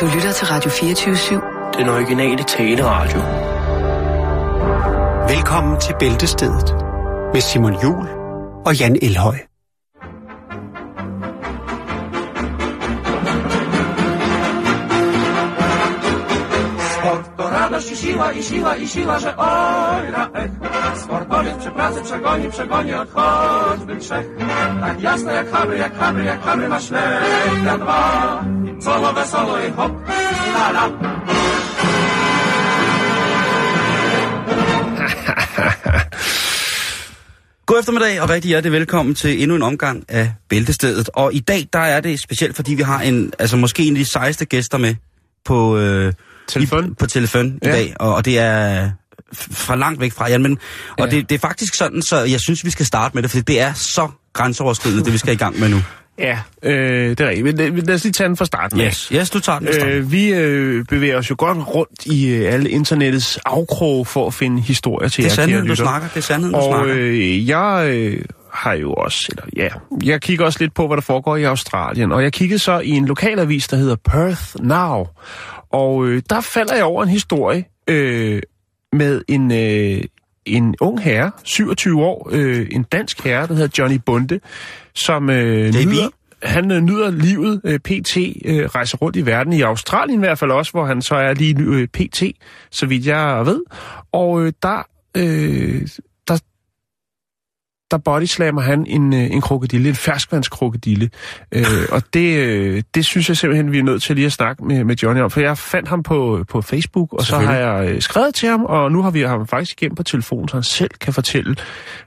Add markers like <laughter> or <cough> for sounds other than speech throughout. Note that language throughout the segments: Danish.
Du lytter til Radio 24-7. Den originale taleradio. Velkommen til Bæltestedet med Simon Jul og Jan Elhøj. Radość i siła, i siła, i siła, że oj na ech. Sportowiec przy pracy przegoni, przegoni od choćby trzech. Tak jasne jak habry, jak habry, jak habry ma na dwa. Solo, wesoło i hop, la la. <laughs> God eftermiddag og rigtig hjertelig velkommen til endnu en omgang af Bæltestedet. Og i dag, der er det specielt, fordi vi har en, altså måske en af de sejeste gæster med på, øh, Telefon? I, på telefon ja. i Ja. dag. Og, og det er fra langt væk fra Jan, men, og Ja. det, det er faktisk sådan, så jeg synes, vi skal starte med det, for det er så grænseoverskridende, det vi skal i gang med nu. Ja, øh, det er rigtigt. Men lad- os lige tage den fra starten. Yes, yes du tager den. Øh, Øh, vi øh, bevæger os jo godt rundt i øh, alle internettets afkroge for at finde historier til det er jer, sandheden, du snakker. Det er sandheden, du Og snakker. øh, jeg øh, har jo også, eller ja, jeg kigger også lidt på, hvad der foregår i Australien. Og jeg kiggede så i en lokalavis, der hedder Perth Now. Og øh, der falder jeg over en historie øh, med en, øh, en ung herre, 27 år, øh, en dansk herre, der hedder Johnny Bunde, som øh, nyder, han øh, nyder livet øh, pt. Øh, rejser rundt i verden, i Australien i hvert fald også, hvor han så er lige nu øh, pt. Så vidt jeg ved. Og øh, der, øh, der, bodyslammer han en, øh, en krokodille, en ferskvandskrokodille. Øh, og det, øh, det synes jeg simpelthen, vi er nødt til lige at snakke med, med Johnny om. For jeg fandt ham på, på Facebook, og så har jeg øh, skrevet til ham, og nu har vi ham faktisk igennem på telefon, så han selv kan fortælle,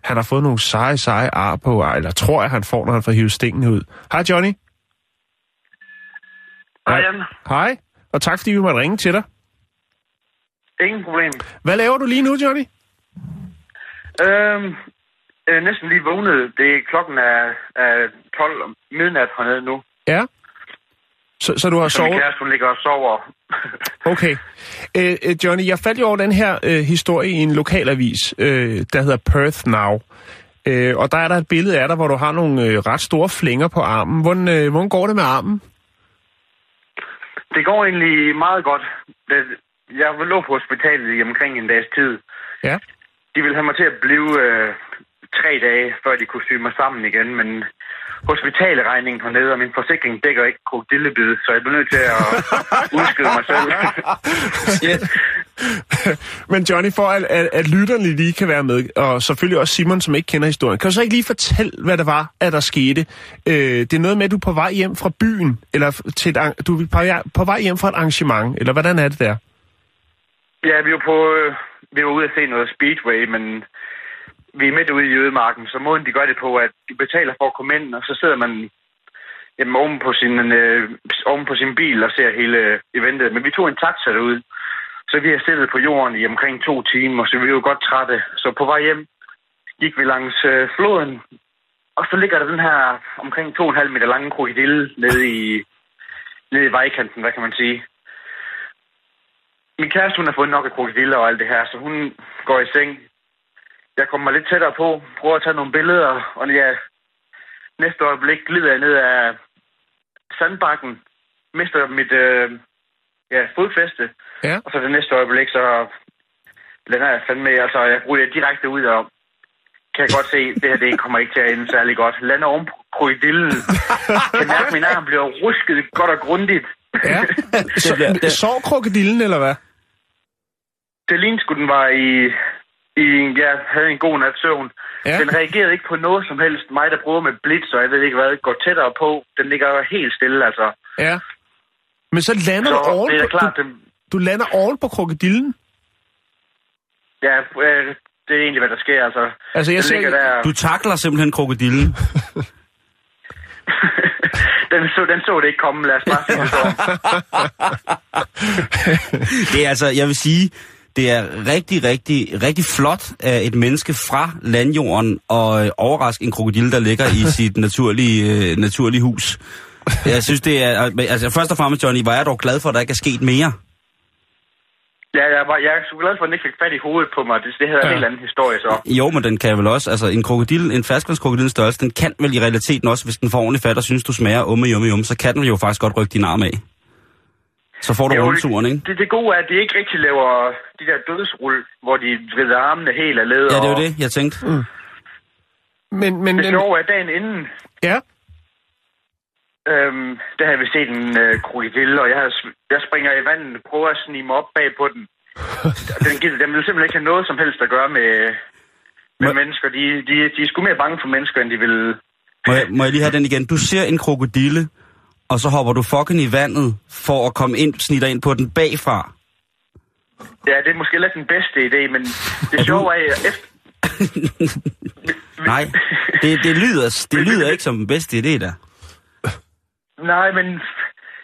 han har fået nogle seje, seje ar på, eller tror jeg, han får, når han får hivet stingene ud. Hej Johnny. Hej, Jan. Hej, og tak fordi vi måtte ringe til dig. Ingen problem. Hvad laver du lige nu, Johnny? Øhm, øh, næsten lige vågnet. Det er klokken er, er 12 om midnat hernede nu. Ja. Så, så du har Så min sovet? kæreste, hun ligger og sover. <laughs> Okay. Øh, øh, Johnny, jeg faldt jo over den her øh, historie i en lokalavis, øh, der hedder Perth Now. Øh, og der er der et billede af dig, hvor du har nogle øh, ret store flænger på armen. Hvordan, øh, hvordan går det med armen? det går egentlig meget godt. Jeg lå på hospitalet i omkring en dags tid. Ja. De ville have mig til at blive øh, tre dage, før de kunne sy mig sammen igen, men hospitalregningen hernede, og min forsikring dækker ikke krokodillebid, så jeg blev nødt til at <laughs> udskrive mig selv. <laughs> Men Johnny, for at, at, at lytterne lige kan være med, og selvfølgelig også Simon, som ikke kender historien, kan du så ikke lige fortælle, hvad det var, at der skete? Øh, det er noget med, at du er på vej hjem fra byen, eller til et, du er på, vej- på vej hjem fra et arrangement, eller hvordan er det der? Ja, vi var, på, øh, vi var ude at se noget speedway, men vi er midt ude i Jødemarken, så måden de gør det på, at de betaler for at komme ind, og så sidder man jamen, oven, på sin, øh, oven på sin bil og ser hele eventet. Men vi tog en taxa derude, så vi har siddet på jorden i omkring to timer, så vi var jo godt trætte. Så på vej hjem gik vi langs øh, floden, og så ligger der den her omkring 2,5 meter lange krokodille nede i, nede i vejkanten, hvad kan man sige. Min kæreste, hun har fået nok af krokodiller og alt det her, så hun går i seng. Jeg kommer lidt tættere på, prøver at tage nogle billeder, og ja, næste øjeblik glider jeg ned af sandbakken, mister mit øh, ja, fodfæste, Ja. og så det næste øjeblik, så lander jeg fandme, altså jeg ryger direkte ud og kan jeg godt se, det her det kommer ikke til at ende særlig godt. Lander oven på krokodillen. kan mærke, at min arm bliver rusket godt og grundigt. Ja. Så, det- Sov krokodillen, eller hvad? det lignede sgu, den var i, i ja, havde en god nat søvn. Ja. Den reagerede ikke på noget som helst. Mig, der prøver med blitz, og jeg ved ikke hvad, går tættere på. Den ligger jo helt stille, altså. Ja. Men så lander Så du oven det er på, klart, du, den, du lander oven på krokodillen? ja, øh, det er egentlig, hvad der sker, altså. Altså, jeg den ser- der. Du takler simpelthen krokodillen. <laughs> den, så, den så det ikke komme, lad os bare sige det så. <laughs> Det er altså, jeg vil sige, det er rigtig, rigtig, rigtig flot af et menneske fra landjorden og øh, overraske en krokodille, der ligger i <laughs> sit naturlige, øh, naturlige hus. Jeg synes, det er... men, Altså, først og fremmest, Johnny, var jeg dog glad for, at der ikke er sket mere. Ja, jeg, var, jeg er sgu glad for, at den ikke fik fat i hovedet på mig. Det, det hedder ja. en helt anden historie, så. Jo, men den kan vel også... Altså, en krokodil, en ferskvandskrokodilens størrelse, den kan vel i realiteten også, hvis den får ordentligt fat og synes, du smager umme, jumme, jumme, så kan den jo faktisk godt rykke din arm af. Så får du Jo, rundturen, ikke? Det, det gode er, at de ikke rigtig laver de der dødsrull, hvor de vrider armene helt af led. Ja, det er jo og det, jeg tænkte. Men, men, Det sjove er, dagen inden, ja, øhm, der havde vi set en øh, krokodille, og jeg, havde, jeg springer i vandet, prøver at snige mig op bag på den. <laughs> den, gider, den vil simpelthen ikke have noget som helst at gøre med, med Må- mennesker. De, de, de er sgu mere bange for mennesker, end de vil... Må jeg, må jeg lige have den igen? Du ser en krokodille, og så hopper du fucking i vandet for at komme ind, snitter ind på den bagfra. Ja, det er måske lidt den bedste idé, men det sjove er, at efter... <laughs> Nej, det, det, lyder, det lyder ikke som den bedste idé der. Nej, men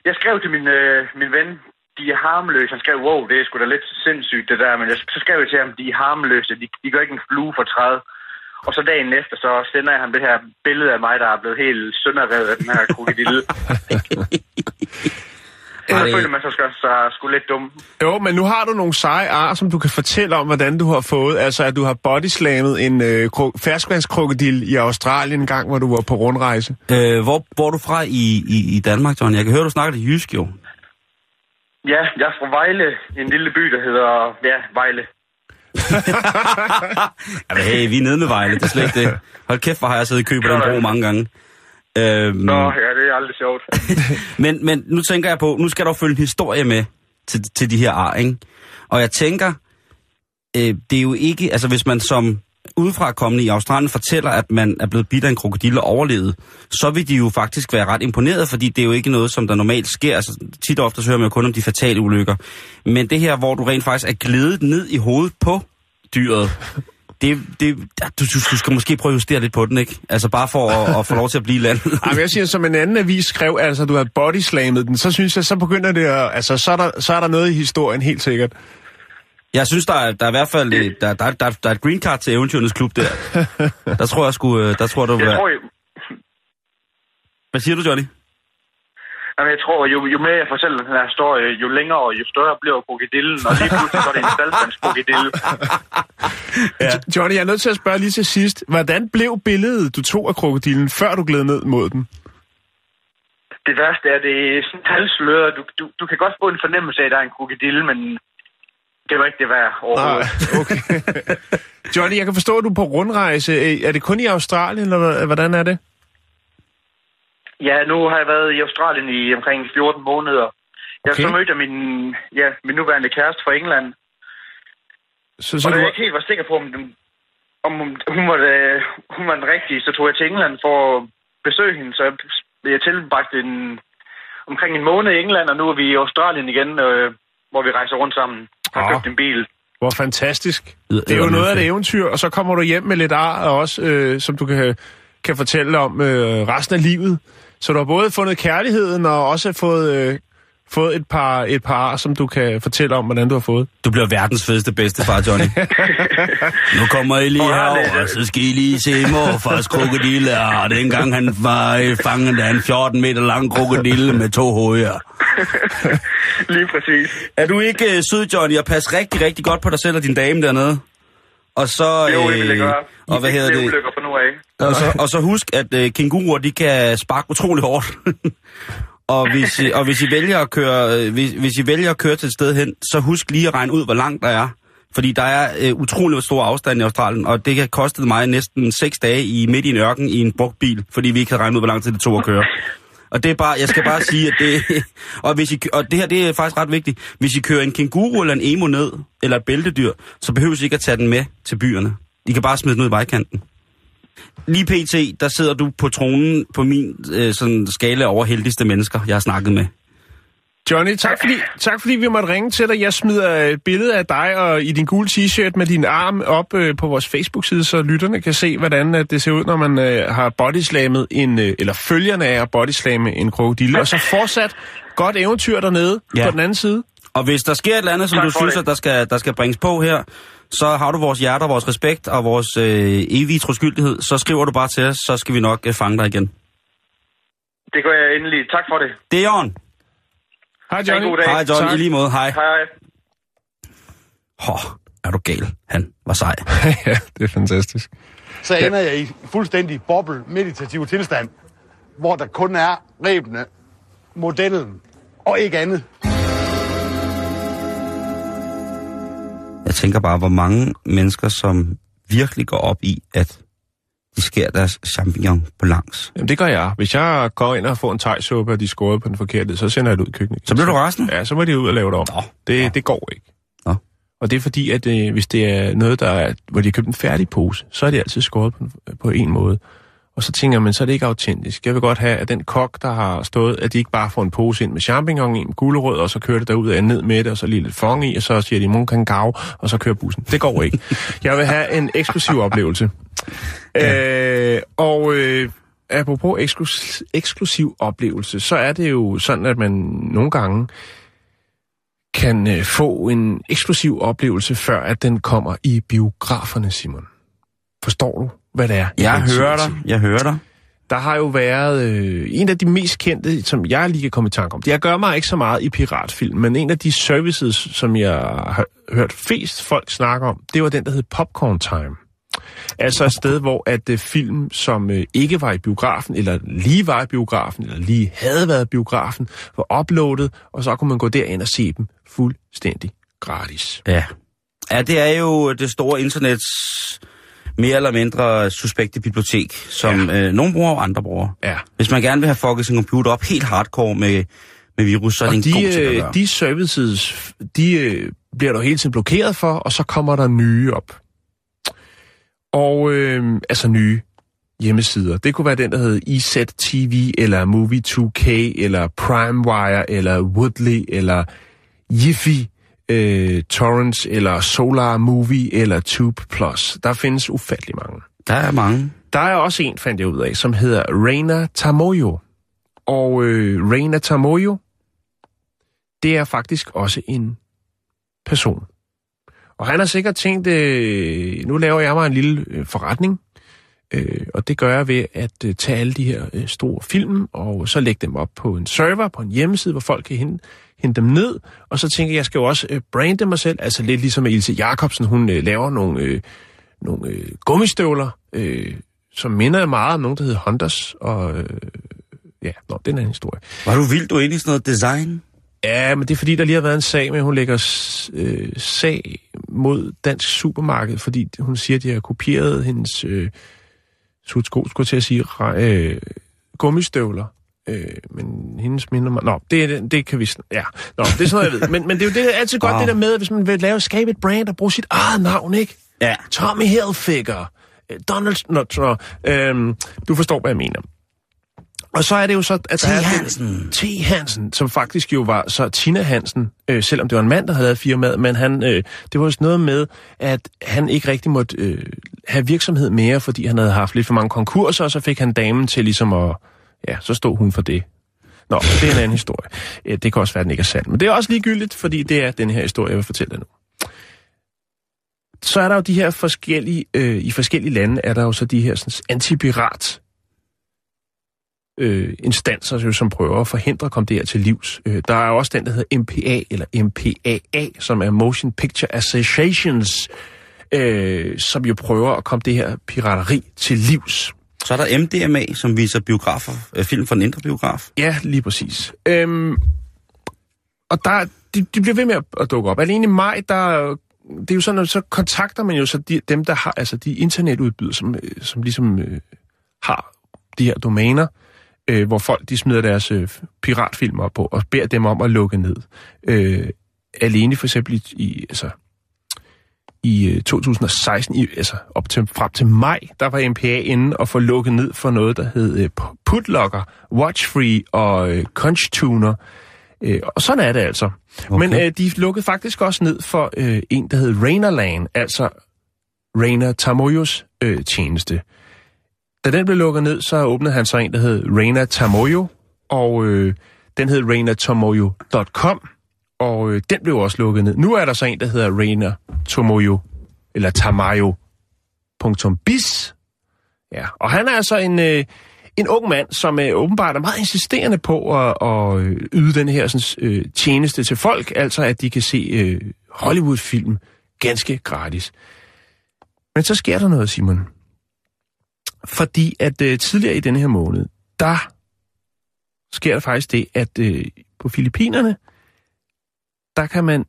jeg skrev til min, øh, min ven, de er harmløse. Han skrev, wow, det er sgu da lidt sindssygt det der, men jeg, så skrev jeg til ham, de er harmløse, de, de gør ikke en flue for træet. Og så dagen efter, så sender jeg ham det her billede af mig, der er blevet helt sønderrevet af den her krokodille. <laughs> Og så føler man sig sgu, så sgu lidt dum. jo, men nu har du nogle seje ar, som du kan fortælle om, hvordan du har fået. Altså, at du har bodyslammet en øh, kro- ferskvandskrokodil i Australien en gang, hvor du var på rundrejse. Øh, hvor, hvor er du fra i, i, i Danmark, John? Jeg kan høre, du snakker det jysk jo. Ja, jeg er fra Vejle, en lille by, der hedder, ja, Vejle. <laughs> Jamen, hey, vi er nede med Vejle, det er slet ikke det. Hold kæft, hvor har jeg siddet i kø på den bro mange gange. Øhm, Nå, ja, det er aldrig sjovt. <laughs> men, men nu tænker jeg på, nu skal der følge en historie med til, til de her ar, ikke? Og jeg tænker, øh, det er jo ikke, altså hvis man som udefra kommende i Australien fortæller, at man er blevet bidt af en krokodille og overlevet, så vil de jo faktisk være ret imponeret, fordi det er jo ikke noget, som der normalt sker. Altså, tit og ofte så hører man jo kun om de fatale ulykker. Men det her, hvor du rent faktisk er glædet ned i hovedet på dyret, det, det, du, du, skal måske prøve at justere lidt på den, ikke? Altså bare for at, at få lov til at blive landet. <laughs> Jamen, jeg siger, som en anden avis skrev, altså, du har bodyslammet den, så synes jeg, så begynder det at, altså, så er, der, så er der noget i historien, helt sikkert. Jeg synes, der er, der er i hvert fald øh, der, der, der, der er et green card til eventyrenes klub der. <laughs> Der tror jeg sgu, øh, der tror du, Jeg tror, hvad... jo, Hvad siger du, Johnny? Jamen, jeg tror, jo, jo mere jeg fortæller den her historie, jo længere og jo større bliver krokodillen, og lige pludselig så er det en salgfandskrokodille. <laughs> Ja. Johnny, jeg er nødt til at spørge lige til sidst. Hvordan blev billedet, du tog af krokodillen, før du gled ned mod den? Det værste er, det er sådan halsløret. Du, du, du kan godt få en fornemmelse af, at der er en krokodille, men det var ikke det værd overhovedet. Nej, okay. <laughs> Johnny, jeg kan forstå, at du er på rundrejse. Øh, Er det kun i Australien, eller hvordan er det? Ja, nu har jeg været i Australien i omkring 14 måneder. Jeg Okay. så mødte jeg min, ja, min nuværende kæreste fra England. Så, Så og da jeg ikke helt var sikker på, om, den, om hun- var, det, hun var den rigtige, så tog jeg til England for at besøge hende. Så jeg, jeg tilbragte en, omkring en måned i England, og nu er vi i Australien igen, øh, hvor vi rejser rundt sammen. Har Ah. købt en bil. hvor fantastisk. Det er jo noget af det eddermame eventyr, og så kommer du hjem med lidt ar også, øh, som du kan, kan fortælle om øh, resten af livet. Så du har både fundet kærligheden, og også fået, øh, fået et par, et par ar, som du kan fortælle om, hvordan du har fået. Du bliver verdens fedeste bedstefar, Johnny. <laughs> nu kommer I lige er herover, så skal I lige se morfars krokodille. Og dengang han var i fanget af en 14 meter lang krokodille med to hoveder. <laughs> Lige præcis. Er du ikke øh, sød, Johnny, og pas rigtig, rigtig godt på dig selv og din dame dernede? Og så... Jo, det vil jeg gøre. Og hvad hedder det? ulykker fra nu af. Og så, og så husk, at øh, kænguruer, de kan sparke utrolig hårdt. <laughs> og, hvis, I- og hvis I vælger at køre, øh, hvis, hvis I vælger at køre til et sted hen, så husk lige at regne ud, hvor langt der er. Fordi der er øh, utrolig stor afstand i Australien, og det har kostet mig næsten 6 dage i midt i en ørken i en brugt bil, fordi vi ikke havde regnet ud, hvor lang tid det tog at køre. Og det er bare, jeg skal bare sige, at det, <laughs> og, hvis I, og det her, det er faktisk ret vigtigt. Hvis I kører en kænguru eller en emo ned, eller et bæltedyr, så behøver I ikke at tage den med til byerne. I kan bare smide den ud i vejkanten. Lige pt, der sidder du på tronen på min øh, sådan skala over heldigste mennesker, jeg har snakket med. Johnny, tak fordi, tak fordi vi måtte ringe til dig. Jeg smider et billede af dig og i din gule t-shirt med din arm op øh, på vores Facebook-side, så lytterne kan se, hvordan øh, det ser ud, når man øh, har bodyslammet en, øh, eller følgerne af at bodyslamme en krokodille. Og så fortsat godt eventyr dernede Ja. på den anden side. Og hvis der sker et eller andet, som Tak du synes, det. at der skal, der skal bringes på her, så har du vores hjerter, vores respekt og vores øh, evige troskyldighed, så skriver du bare til os, så skal vi nok øh, fange dig igen. Det gør jeg endelig. Tak for det. Det er Jørgen. Hej Johnny. god dag. Hej John, Tak. i lige måde. Hej. Hej, hej. Hå, er du gal? Han var sej. <laughs> ja, det er fantastisk. så ender jeg i fuldstændig boble meditativ tilstand, hvor der kun er rebene, modellen og ikke andet. Jeg tænker bare, hvor mange mennesker, som virkelig går op i, at de skærer deres champignon på langs. Jamen, det gør jeg. Hvis jeg går ind og får en tegsuppe, og de skåret på den forkerte, så sender jeg det ud i køkkenet. Så bliver du resten? Ja, så må de ud og lave det om. Nå. Det, Nå. det går ikke. Nå. Og det er fordi, at øh, hvis det er noget, der er, hvor de har købt en færdig pose, så er det altid skåret på, på en måde. Og så tænker man, så er det ikke autentisk. Jeg vil godt have, at den kok, der har stået, at de ikke bare får en pose ind med champignon i, med gulerød, og så kører det derud og ned med det, og så lige lidt fong i, og så siger de, mon kan gav, og så kører bussen. Det går ikke. <laughs> Jeg vil have en eksklusiv oplevelse. Ja. Øh, og øh, apropos eksklus- eksklusiv oplevelse, så er det jo sådan, at man nogle gange kan øh, få en eksklusiv oplevelse, før at den kommer i biograferne, Simon. Forstår du, hvad det er? Jeg hører dig, jeg hører dig. Der har jo været øh, en af de mest kendte, som jeg lige kan komme i tanke om. Jeg gør mig ikke så meget i piratfilm, men en af de services, som jeg har hørt flest folk snakke om, det var den, der hed Popcorn Time. Altså et sted, hvor at øh, film, som øh, ikke var i biografen, eller lige var i biografen, eller lige havde været i biografen, var uploadet, og så kunne man gå derind og se dem fuldstændig gratis. Ja. Ja, det er jo det store internets mere eller mindre suspekte bibliotek, som ja. øh, nogen bruger og andre bruger. Ja. Hvis man gerne vil have fucket sin computer op helt hardcore med, med virus, så er Og det en god de, ting at øh, gøre. de services, de øh, bliver du hele tiden blokeret for, og så kommer der nye op. Og øh, altså nye hjemmesider. Det kunne være den, der hed ESET TV, eller Movie2K, eller PrimeWire, eller Woodley, eller Jiffy, øh, Torrents, eller Solar Movie, eller Tube Plus. Der findes ufattelig mange. Der er mange. Der er også en, fandt jeg ud af, som hedder Reina Tamoyo. Og øh, Reina Tamoyo, det er faktisk også en person. Og han har sikkert tænkt, øh, nu laver jeg mig en lille øh, forretning, øh, og det gør jeg ved at øh, tage alle de her øh, store film, og så lægge dem op på en server, på en hjemmeside, hvor folk kan hente, hente dem ned, og så tænker jeg, jeg skal jo også øh, brande mig selv, altså lidt ligesom Ilse Jacobsen, hun øh, laver nogle, øh, nogle øh, gummistøvler, øh, som minder meget om nogen, der hedder Hondas, og øh, ja, nå, det er en anden historie. Var du vild, du i sådan noget design? Ja, men det er fordi, der lige har været en sag med, at hun lægger øh, sag mod dansk supermarked, fordi hun siger, at de har kopieret hendes øh, sutsko, skulle til at sige, øh, gummistøvler. Øh, men hendes minder mig... Nå, det, det, kan vi... Ja, Nå, det er sådan noget, jeg ved. Men, men det er jo det, er altid godt, Wow. det der med, hvis man vil lave, skabe et brand og bruge sit eget navn, ikke? Ja. Tommy Hilfiger, øh, Donald... Nå, så, øhm, du forstår, hvad jeg mener. Og så er det jo så, at T. der er... Hansen. T. Hansen, som faktisk jo var så Tina Hansen, øh, selvom det var en mand, der havde lavet firmaet, men han, øh, det var også noget med, at han ikke rigtig måtte øh, have virksomhed mere, fordi han havde haft lidt for mange konkurser, og så fik han damen til ligesom at, ja, så stod hun for det. Nå, det er en anden historie. Øh, det kan også være, at den ikke er sand, men det er også ligegyldigt, fordi det er den her historie, jeg vil fortælle dig nu. Så er der jo de her forskellige, øh, i forskellige lande er der jo så de her sådan, antipirat øh, instanser, jo, som prøver at forhindre at komme det her til livs. Øh, der er også den, der hedder MPA, eller MPAA, som er Motion Picture Associations, øh, som jo prøver at komme det her pirateri til livs. Så er der MDMA, som viser biografer, øh, film fra den indre biograf. Ja, lige præcis. Øhm, og der, de, de bliver ved med at, at dukke op. Alene i maj, der, det er jo sådan, at så kontakter man jo så de, dem, der har, altså de internetudbydere, som, øh, som ligesom øh, har de her domæner, øh, hvor folk de smider deres øh, piratfilm op på, og beder dem om at lukke ned. Øh, alene for eksempel i, i altså, i øh, 2016, i, altså op til, frem til maj, der var MPA inde og få lukket ned for noget, der hed øh, Putlocker, Watchfree og øh, Conchtuner. Øh, og sådan er det altså. Okay. Men øh, de lukkede faktisk også ned for øh, en, der hed Rainerland, altså Rainer Tamoyos øh, tjeneste. Da den blev lukket ned, så åbnede han så en, der hed Rainer Tamoyo, og øh, den hed rainertamoyo.com, og øh, den blev også lukket ned. Nu er der så en, der hedder Rainer Tomoyo, eller Tamayo.biz. Ja, og han er altså en, øh, en ung mand, som øh, åbenbart er meget insisterende på at, at øh, yde den her sådan, øh, tjeneste til folk, altså at de kan se øh, Hollywood-film ganske gratis. Men så sker der noget, Simon. Fordi at øh, tidligere i denne her måned, der sker der faktisk det, at øh, på Filippinerne, der kan man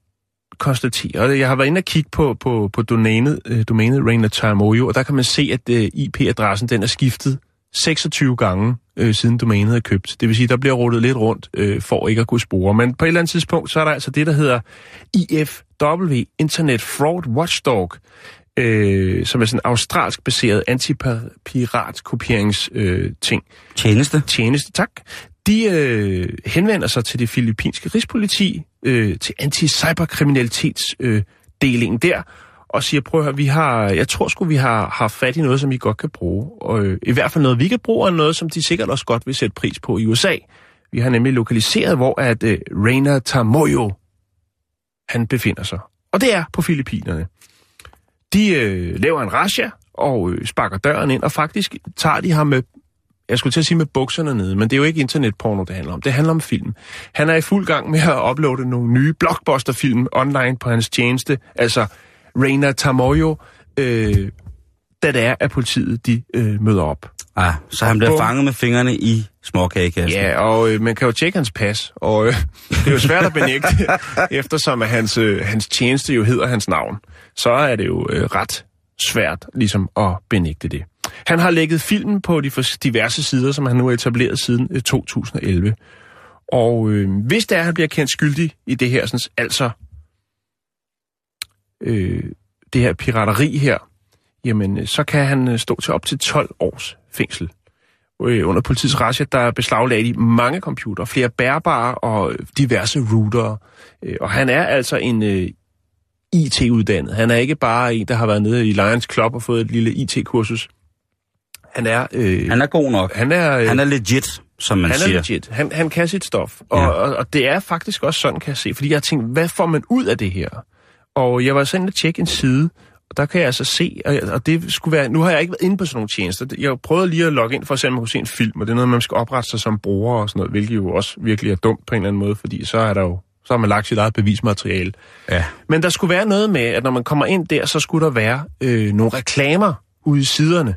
konstatere, og jeg har været inde og kigge på, på, på domænet, øh, domænet Reina Tamoyo, og der kan man se, at øh, IP-adressen den er skiftet 26 gange øh, siden domænet er købt. Det vil sige, der bliver ruttet lidt rundt øh, for ikke at kunne spore. Men på et eller andet tidspunkt, så er der altså det, der hedder IFW, Internet Fraud Watchdog, øh, som er sådan en australsk baseret antipirat-kopierings øh, ting. Tjeneste. Tjeneste, tak. De øh, henvender sig til det filippinske rigspoliti, øh, til anti-cyberkriminalitetsdelingen øh, der, og siger, prøv at høre, vi har, jeg tror sgu, vi har, har fat i noget, som I godt kan bruge. Og øh, i hvert fald noget, vi kan bruge, og noget, som de sikkert også godt vil sætte pris på i USA. Vi har nemlig lokaliseret, hvor at øh, Reina Tamoyo, han befinder sig. Og det er på Filippinerne. De øh, laver en rasja og øh, sparker døren ind, og faktisk tager de ham med, jeg skulle til at sige med bukserne nede, men det er jo ikke internetporno, det handler om. Det handler om film. Han er i fuld gang med at uploade nogle nye blockbuster-film online på hans tjeneste, altså Reina Tamoyo, øh, da det er, at politiet de øh, møder op. Ah, så han bliver Bum. fanget med fingrene i småkagekassen. Ja, og øh, man kan jo tjekke hans pas, og øh, <laughs> det er jo svært at benægte, <laughs> eftersom at hans, øh, hans tjeneste jo hedder hans navn. Så er det jo øh, ret svært ligesom at benægte det. Han har lægget filmen på de diverse sider, som han nu har etableret siden øh, 2011. Og øh, hvis det er, at han bliver kendt skyldig i det her, sådan, altså øh, det her pirateri her, jamen øh, så kan han øh, stå til op til 12 års fængsel. Øh, under politiets razzia, der beslaglagde de mange computer, flere bærbare og diverse routere. Øh, og han er altså en øh, IT-uddannet. Han er ikke bare en, der har været nede i Lions Club og fået et lille IT-kursus. Han er... Øh, Han er god nok. han er, øh, Han er legit, som man han er siger. legit. Han, han kan sit stof. Og, ja. og, og det er faktisk også sådan, kan jeg se. Fordi jeg har tænkt, hvad får man ud af det her? Og jeg var sådan at tjekke en side, og der kan jeg altså se, og, og det skulle være... Nu har jeg ikke været inde på sådan nogle tjenester. Jeg prøvede lige at logge ind for at se, om man kunne se en film, og det er noget, man skal oprette sig som bruger og sådan noget, hvilket jo også virkelig er dumt på en eller anden måde, fordi så er der jo så har man lagt sit eget bevismateriale. Ja. Men der skulle være noget med, at når man kommer ind der, så skulle der være øh, nogle reklamer ude i siderne.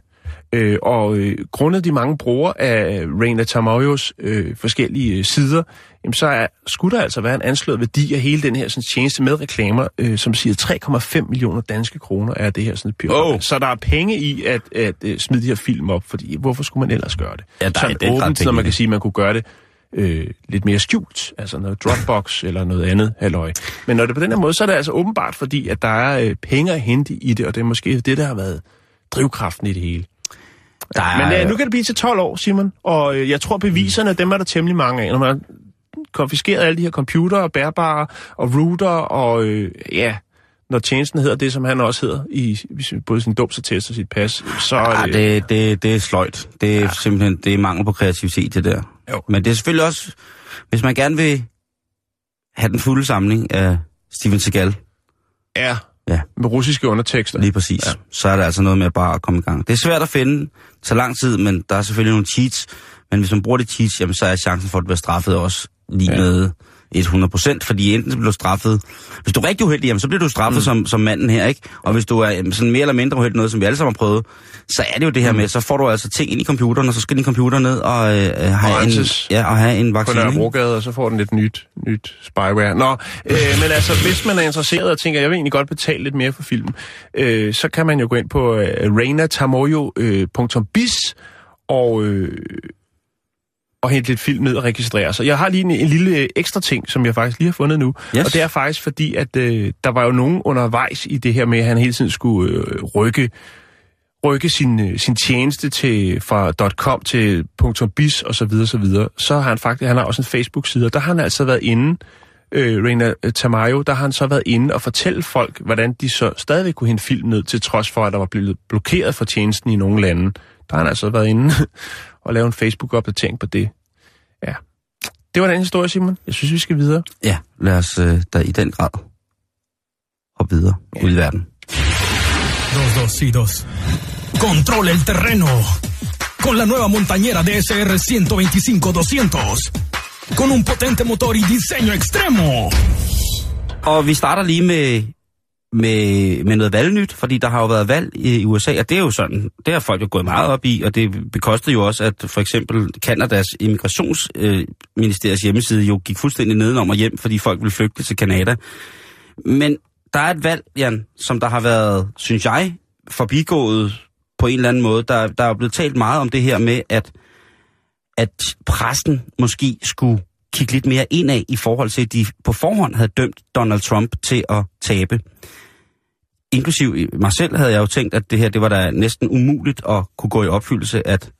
Øh, og øh, grundet de mange brugere af Reina Tamoyos øh, forskellige øh, sider, jamen, så er, skulle der altså være en anslået værdi af hele den her sådan, tjeneste med reklamer, øh, som siger 3,5 millioner danske kroner er det her sådan et. Oh. Så der er penge i at, at øh, smide de her film op, fordi hvorfor skulle man ellers gøre det? Ja, der er Sådan grad åbent, når man kan sige, at man kunne gøre det øh, lidt mere skjult, altså noget Dropbox <laughs> eller noget andet halløj. Men når det er på den her måde, så er det altså åbenbart, fordi at der er øh, penge at hente i det, og det er måske det, der har været drivkraften i det hele. Der er, Men øh, nu kan det blive til 12 år, Simon, og øh, jeg tror, beviserne, dem er der temmelig mange af. Når man har konfiskeret alle de her computere, bærbare og router, og øh, ja, når tjenesten hedder det, som han også hedder, i både sin dåbsattest og sit pas, så Ja, det... det, det, det er sløjt. Det er ja. simpelthen det er mangel på kreativitet, det der. Jo. Men det er selvfølgelig også, hvis man gerne vil have den fulde samling af Steven Seagal, Ja, Ja. med russiske undertekster. lige præcis, ja. så er det altså noget med bare at komme i gang. Det er svært at finde, det tager lang tid, men der er selvfølgelig nogle cheats. Men hvis man bruger de cheats, jamen, så er chancen for at blive straffet også lige ja. med 100%, fordi enten så bliver du straffet, hvis du er rigtig uheldig, jamen, så bliver du straffet mm. som, som manden her, ikke? Og hvis du er sådan mere eller mindre uheldig, noget som vi alle sammen har prøvet, så er det jo det her med, så får du altså ting ind i computeren, og så skal din computer ned og, øh, have, en, ja, og have en på vaccine. ikke? Nørrebrogade, og så får den et nyt, nyt spyware. Nå, øh, men altså, hvis man er interesseret og tænker, jeg vil egentlig godt betale lidt mere for filmen, øh, så kan man jo gå ind på øh, reynatamoyo.biz og, øh, og hente lidt film ned og registrere sig. Jeg har lige en, en lille øh, ekstra ting, som jeg faktisk lige har fundet nu, Yes. og det er faktisk fordi, at øh, der var jo nogen undervejs i det her med, at han hele tiden skulle øh, rykke rykke sin, øh, sin tjeneste til fra .com til .biz og så videre, så videre, så har han faktisk, han har også en Facebook-side, og der har han altså været inde, øh, Reina Tamayo, der har han så været inde og fortælle folk, hvordan de så stadigvæk kunne hente film ned, til trods for, at der var blevet blokeret for tjenesten i nogle lande. Der har han altså været inde <laughs> og lavet en Facebook-opdatering på det. Ja. Det var den historie, Simon. Jeg synes, vi skal videre. Ja, lad os øh, da i den grad hoppe videre ja. ud i verden. Dos, dos y dos. Controla el terreno. Con la nueva montañera DSR 125-200. Con un potente motor y diseño extremo. Og vi starter lige med, med, med noget valgnyt, fordi der har jo været valg i USA, og det er jo sådan, det har folk jo gået meget op i, og det bekostede jo også, at for eksempel Kanadas immigrationsministeriets hjemmeside jo gik fuldstændig nedenom og hjem, fordi folk ville flygte til Kanada. Men der er et valg, Jan, som der har været, synes jeg, forbigået på en eller anden måde. Der, der er blevet talt meget om det her med, at, at pressen måske skulle kigge lidt mere indad i forhold til, at de på forhånd havde dømt Donald Trump til at tabe. Inklusiv mig selv havde jeg jo tænkt, at det her det var da næsten umuligt at kunne gå i opfyldelse, at,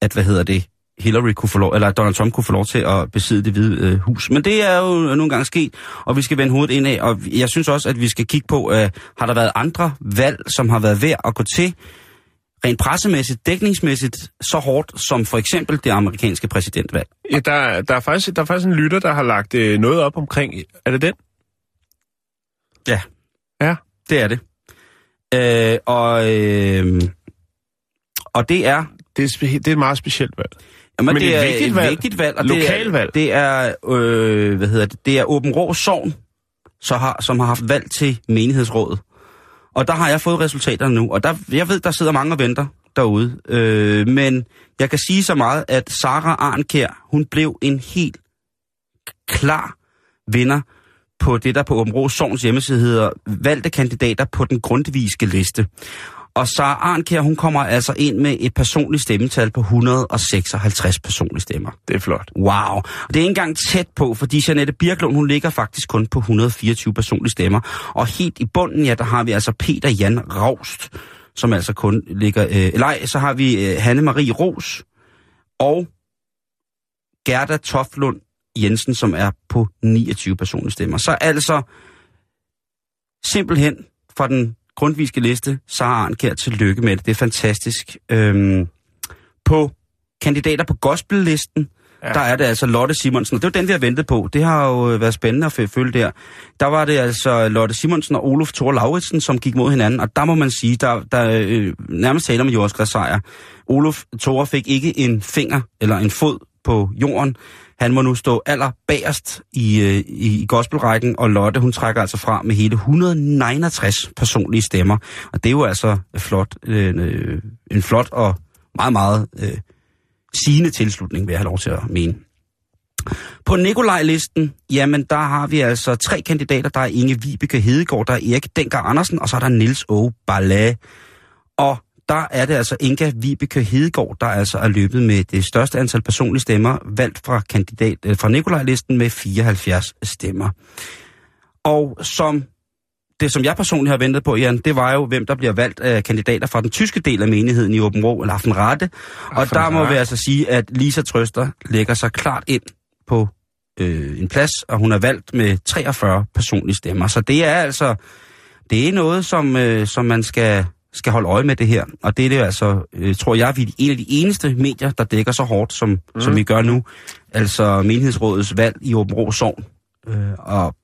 at hvad hedder det, Hillary kunne få lov, eller Donald Trump kunne få lov til at besidde det hvide øh, hus. Men det er jo nogle gange sket, og vi skal vende hovedet indad. Og jeg synes også, at vi skal kigge på, øh, har der været andre valg, som har været værd at gå til, rent pressemæssigt, dækningsmæssigt, så hårdt som for eksempel det amerikanske præsidentvalg. Ja, der, der, er faktisk, der er faktisk en lytter, der har lagt øh, noget op omkring... Er det den? Ja. Ja. Det er det. Øh, og, øh, og det er... Det er, det er et meget specielt valg. Jamen, Men det et er vigtigt et valg. vigtigt valg. Og Lokalvalg. Det er, det er, øh, hvad hedder det, det er Åben Rå Sogn, så har, som har haft valg til menighedsrådet. Og der har jeg fået resultaterne nu, og der, jeg ved, der sidder mange og venter derude. Øh, men jeg kan sige så meget, at Sara Arnkær, hun blev en helt klar vinder på det, der på Åben Rå Sogns hjemmeside hedder valgte kandidater på den grundviske liste. Og Sara Arnkær, hun kommer altså ind med et personligt stemmetal på 156 personlige stemmer. Det er flot. Wow. Det er ikke engang tæt på, fordi Janette Birklund, hun ligger faktisk kun på 124 personlige stemmer. Og helt i bunden, ja, der har vi altså Peter Jan Raust, som altså kun ligger... Øh, nej, så har vi øh, Hanne-Marie Ros og Gerda Toflund Jensen, som er på 29 personlige stemmer. Så altså simpelthen fra den grundviske liste, Sara Arnkær, tillykke med det. Det er fantastisk. Øhm, på kandidater på gospellisten, ja. der er det altså Lotte Simonsen, og det jo den, vi har ventet på. Det har jo øh, været spændende at følge der. Der var det altså Lotte Simonsen og Olof Thor Lauritsen, som gik mod hinanden, og der må man sige, der, der øh, nærmest taler om jordskredssejr. Olof Thor fik ikke en finger eller en fod på jorden. Han må nu stå aller bagerst i, øh, i, i gospelrækken, og Lotte, hun trækker altså fra med hele 169 personlige stemmer. Og det er jo altså flot, øh, øh, en flot og meget, meget øh, sigende tilslutning, vil jeg have lov til at mene. På Nikolaj-listen, jamen der har vi altså tre kandidater. Der er Inge Vibeke Hedegaard, der er Erik Denker Andersen, og så er der Nils Åge Ballet. Og der er det altså Inga Vibeke Hedegaard, der altså er løbet med det største antal personlige stemmer, valgt fra, kandidat, øh, fra Nikolaj-listen med 74 stemmer. Og som det, som jeg personligt har ventet på, Jan, det var jo, hvem der bliver valgt af kandidater fra den tyske del af menigheden i Åben Rå, eller Aftenrette. Og der må vi altså sige, at Lisa Trøster lægger sig klart ind på øh, en plads, og hun er valgt med 43 personlige stemmer. Så det er altså, det er noget, som, øh, som man skal, skal holde øje med det her. Og det er det altså, øh, tror jeg, vi er en af de eneste medier, der dækker så hårdt, som, mm. som vi gør nu. Altså menighedsrådets valg i Åben Rå Sogn. Øh, og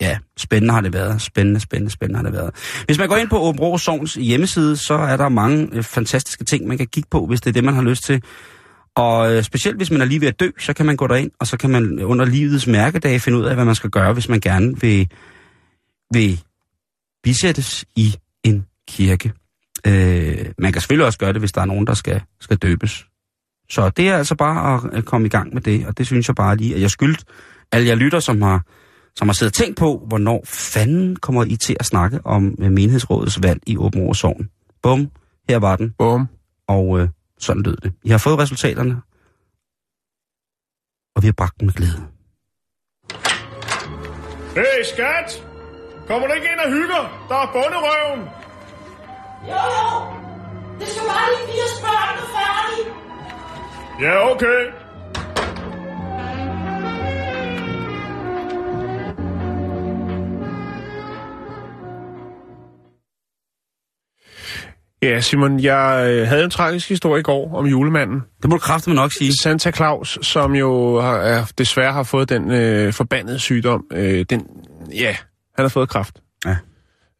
ja, spændende har det været. Spændende, spændende, spændende har det været. Hvis man går ind på Åben Rå Sogns hjemmeside, så er der mange øh, fantastiske ting, man kan kigge på, hvis det er det, man har lyst til. Og øh, specielt hvis man er lige ved at dø, så kan man gå derind, og så kan man under livets mærkedage finde ud af, hvad man skal gøre, hvis man gerne vil, vil bisættes i en kirke. Øh, man kan selvfølgelig også gøre det, hvis der er nogen, der skal, skal døbes. Så det er altså bare at, at komme i gang med det, og det synes jeg bare lige, at jeg skyldt alle jer lytter, som har, som har siddet og tænkt på, hvornår fanden kommer I til at snakke om øh, menighedsrådets valg i Åben Sogn. Bum, her var den, Bum. og øh, sådan lød det. I har fået resultaterne, og vi har bragt dem med glæde. Hey, skat! Kommer du ikke ind og hygger? Der er bunderøven! Jo, det skal bare lige 80 børn er færdige. Ja, okay. Ja, Simon, jeg øh, havde en tragisk historie i går om julemanden. Det må du kraftigt nok sige. Santa Claus, som jo har, er, desværre har fået den øh, forbandede sygdom. Øh, den, ja, han har fået kræft. Ja.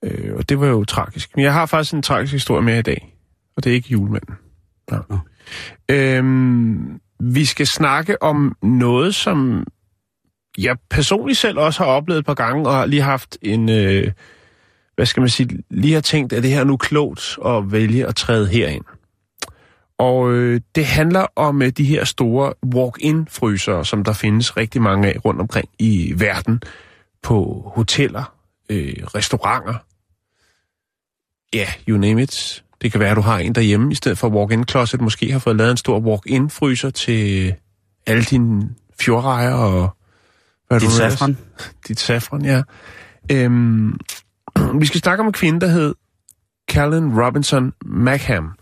Øh, og det var jo tragisk. Men jeg har faktisk en tragisk historie med i dag. Og det er ikke julemanden. Ja. Nå. Øhm, vi skal snakke om noget, som jeg personligt selv også har oplevet et par gange, og lige haft en, øh, hvad skal man sige, lige har tænkt, at det her er nu klogt at vælge at træde herind. Og øh, det handler om øh, de her store walk-in-frysere, som der findes rigtig mange af rundt omkring i verden, på hoteller, øh, restauranter. Ja, yeah, you name it. Det kan være, at du har en derhjemme, i stedet for walk-in closet, måske har fået lavet en stor walk-in fryser til alle dine fjordrejer og... Hvad Dit safran. <laughs> Dit safran, ja. Øhm, <clears throat> vi skal snakke om en kvinde, der hed Callan Robinson Mackham.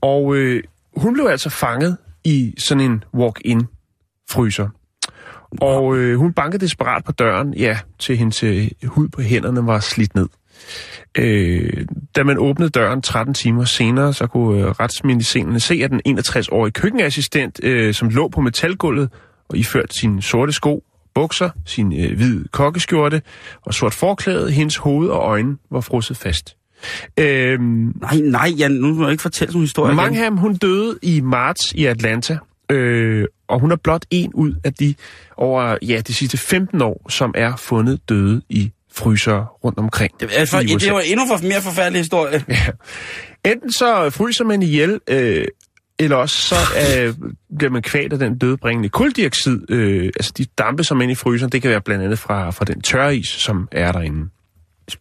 Og øh, hun blev altså fanget i sådan en walk-in fryser. Og øh, hun bankede desperat på døren, ja, til hendes øh, hud på hænderne var slidt ned. Øh, da man åbnede døren 13 timer senere, så kunne øh, retsmedicinerne se, at den 61-årige køkkenassistent, øh, som lå på metalgulvet og iført sine sorte sko, bukser, sin øh, hvide kokkeskjorte og sort forklæde, hendes hoved og øjne var frosset fast. Øh, Nej, nej, Jan, nu må du ikke fortælle sådan en historie igen. Mangham, hun døde i marts i Atlanta, øh, og hun er blot en ud af de over ja, de sidste 15 år, som er fundet døde i fryser rundt omkring. Det, er i ja, USA. det var endnu for, mere forfærdelig historie. Ja. Enten så fryser man ihjel, øh, eller også så øh, bliver man kvalt af den dødbringende kuldioxid, øh, altså de dampe, som er inde i fryseren, det kan være blandt andet fra, fra den tørris, som er derinde.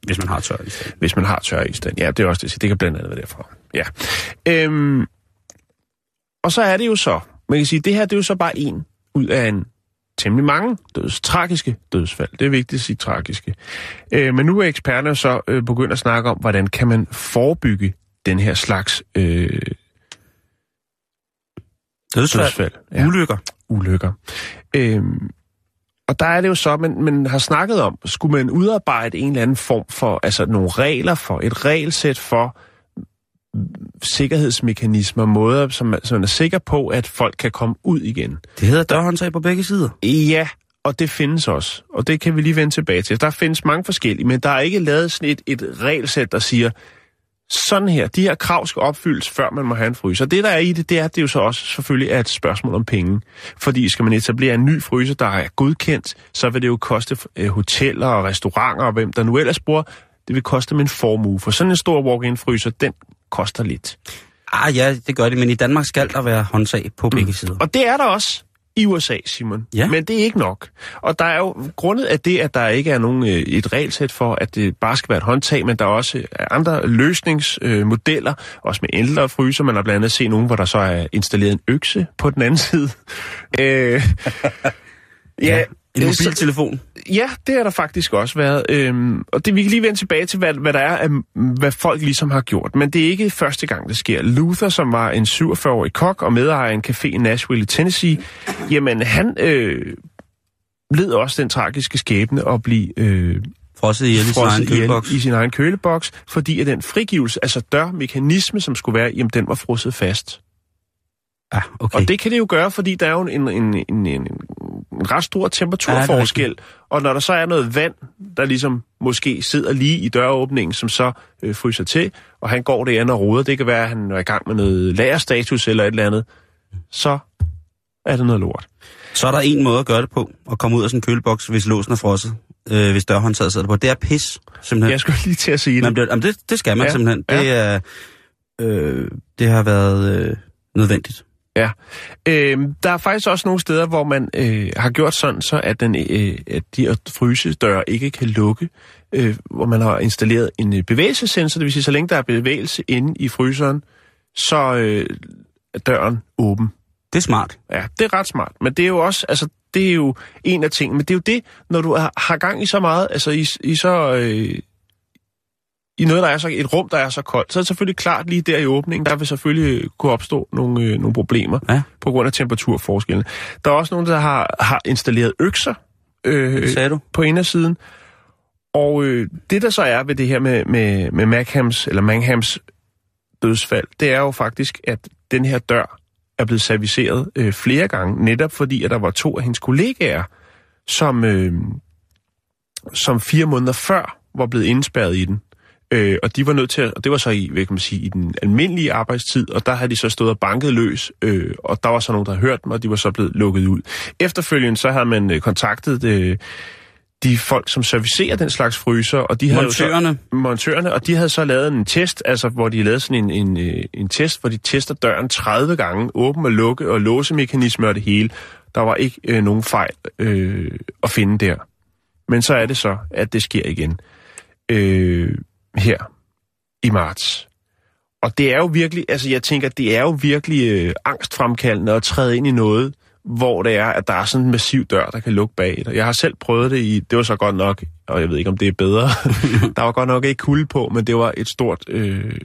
Hvis man har tør i stedet. Hvis man har tørris, den. Ja, det er også det, det kan blandt andet være derfra. Ja. Øhm, og så er det jo så, man kan sige, det her det er jo så bare en ud af en temmelig mange døds, tragiske dødsfald. Det er vigtigt at sige tragiske. Øh, men nu er eksperterne så øh, begyndt at snakke om, hvordan kan man forebygge den her slags øh, Dødsfald. dødsfald. Ja. Ulykker. ulykker. Øhm, og der er det jo så, man, man har snakket om, skulle man udarbejde en eller anden form for, altså nogle regler for, et regelsæt for mm, sikkerhedsmekanismer, måder, som, man- som man er sikker på, at folk kan komme ud igen. Det hedder dørhåndtag på begge sider. Ja, og det findes også, og det kan vi lige vende tilbage til. Der findes mange forskellige, men der er ikke lavet sådan et, et regelsæt, der siger, sådan her, de her krav skal opfyldes, før man må have en fryser. Det, der er i det, det er, at det jo så også selvfølgelig er et spørgsmål om penge. Fordi skal man etablere en ny fryser, der er godkendt, så vil det jo koste øh, hoteller og restauranter og hvem der nu ellers bruger, det vil koste dem en formue. For sådan en stor walk-in fryser, den koster lidt. Ah ja, det gør det, men i Danmark skal der være håndtag på begge sider. Og det er der også i USA, Simon. Ja. Men det er ikke nok. Og der er jo grundet af det, at der ikke er nogen, øh, et regelsæt for, at det bare skal være et håndtag, men der er også andre løsningsmodeller, også med ældre fryser. Man har blandt andet set nogen, hvor der så er installeret en økse på den anden side. øh, <laughs> ja, En øh, mobiltelefon. Ja, det har der faktisk også været. Øhm, og det, vi kan lige vende tilbage til, hvad, hvad der er, hvad folk ligesom har gjort. Men det er ikke første gang, det sker. Luther, som var en 47-årig kok og medejer af en café i Nashville i Tennessee, jamen han øh, led også den tragiske skæbne at blive øh, Frosset ihjel i sin egen køleboks. i sin egen køleboks, fordi at den frigivelse, altså dørmekanisme, som skulle være, jamen den var frosset fast. Ja, okay. Og det kan det jo gøre, fordi der er jo en, en, en, en, en ret stor temperaturforskel. Ja, og når der så er noget vand, der ligesom måske sidder lige i døråbningen, som så øh, fryser til, og han går det og roder, det kan være, at han er i gang med noget lagerstatus eller et eller andet, så er det noget lort. Så er der en måde at gøre det på, at komme ud af sådan en køleboks, hvis låsen er frosset, øh, hvis dørhåndtaget sidder på. Det er pis, simpelthen. Jeg skulle lige til at sige det. Man bliver, jamen det, det skal man Ja, ja, simpelthen. Det, er, øh, det har været øh, nødvendigt. Ja. Øh, der er faktisk også nogle steder, hvor man øh, har gjort sådan, så at, den, øh, at de her frysedøre ikke kan lukke, øh, hvor man har installeret en øh, bevægelsessensor, det vil sige, så længe der er bevægelse inde i fryseren, så øh, er døren åben. Det er smart. Ja, det er ret smart. Men det er jo også, altså, det er jo en af tingene. Men det er jo det, når du har, har gang i så meget, altså i, i så... Øh, i noget, der er så, et rum, der er så koldt, så er det selvfølgelig klart lige der i åbningen, der vil selvfølgelig kunne opstå nogle, øh, nogle problemer Ja. på grund af temperaturforskellen. Der er også nogen, der har, har installeret økser øh, du. på indersiden. Og øh, det, der så er ved det her med, med, med Mackhams, eller Manghams dødsfald, det er jo faktisk, at den her dør er blevet serviceret øh, flere gange, netop fordi, at der var to af hendes kollegaer, som, øh, som fire måneder før var blevet indspærret i den. Øh, og de var nødt til at, og det var så i, hvad kan man sige, i den almindelige arbejdstid, og der havde de så stået og banket løs, øh, og der var så nogen, der havde hørt dem, og de var så blevet lukket ud. Efterfølgende så havde man øh, kontaktet øh, de folk, som servicerer den slags fryser, og de havde jo så, Montørerne. montørerne, og de havde så lavet en test, altså hvor de lavede sådan en, en, øh, en test, hvor de tester døren 30 gange, åben og lukke og låsemekanisme og det hele. Der var ikke øh, nogen fejl øh, at finde der. Men så er det så, at det sker igen. øh, her i marts. Og det er jo virkelig, altså jeg tænker, det er jo virkelig øh, angstfremkaldende at træde ind i noget, hvor det er, at der er sådan en massiv dør, der kan lukke bag dig. Jeg har selv prøvet det i, det var så godt nok, og jeg ved ikke, om det er bedre, <laughs> der var godt nok ikke kulde på, men det var et stort øh,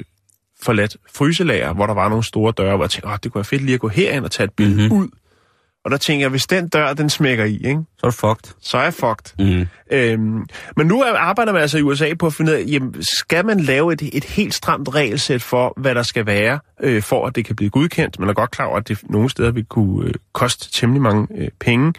forladt fryselager, hvor der var nogle store døre, hvor jeg tænkte, Åh, det kunne være fedt lige at gå herind og tage et billede mm-hmm. ud. Og der tænker jeg, hvis den dør, den smækker i, ikke? Så er du fucked. så er jeg fucked. Mm. Øhm, men nu er- arbejder man altså i USA på at finde ud af, jamen, skal man lave et, et helt stramt regelsæt for, hvad der skal være, øh, for at det kan blive godkendt? Man er godt klar over, at det nogle steder vil kunne øh, koste temmelig mange øh, penge.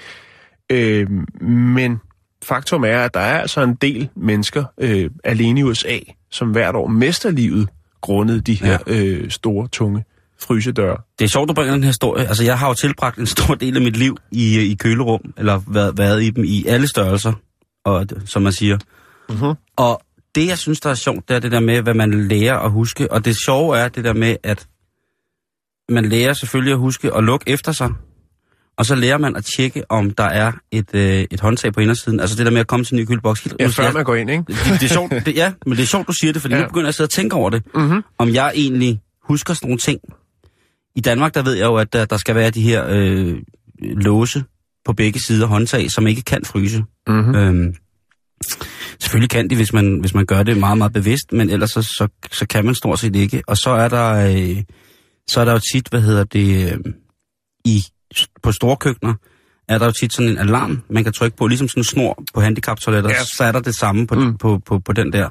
Øh, men faktum er, at der er altså en del mennesker øh, alene i USA, som hvert år mister livet grundet de her øh, store, tunge frysedøre. Det er sjovt, du bringer den her historie. Altså, jeg har jo tilbragt en stor del af mit liv i, i kølerum, eller været, været i dem i alle størrelser, og, som man siger. Mhm. Og det, jeg synes, der er sjovt, det er det der med, hvad man lærer at huske. Og det sjove er det der med, at man lærer selvfølgelig at huske at lukke efter sig. Og så lærer man at tjekke, om der er et, øh, et håndtag på indersiden. Altså det der med at komme til en ny køleboks. Ja, før jeg- man går ind, ikke? det, det er sjovt, det, ja, men det er sjovt, du siger det, fordi ja. Nu begynder jeg at sidde og tænke over det. Mhm. Om jeg egentlig husker sådan nogle ting. I Danmark, der ved jeg jo, at der, der skal være de her øh, låse på begge sider håndtag, som ikke kan fryse. Mhm. Øhm, selvfølgelig kan de, hvis man, hvis man gør det meget, meget bevidst, men ellers så, så, så kan man stort set ikke. Og så er der, øh, så er der jo tit, hvad hedder det, øh, i, på store køkkener, er der jo tit sådan en alarm, man kan trykke på, ligesom sådan en snor på handicaptoiletter, ja. så er der det samme på. Mm. på, på, på den der.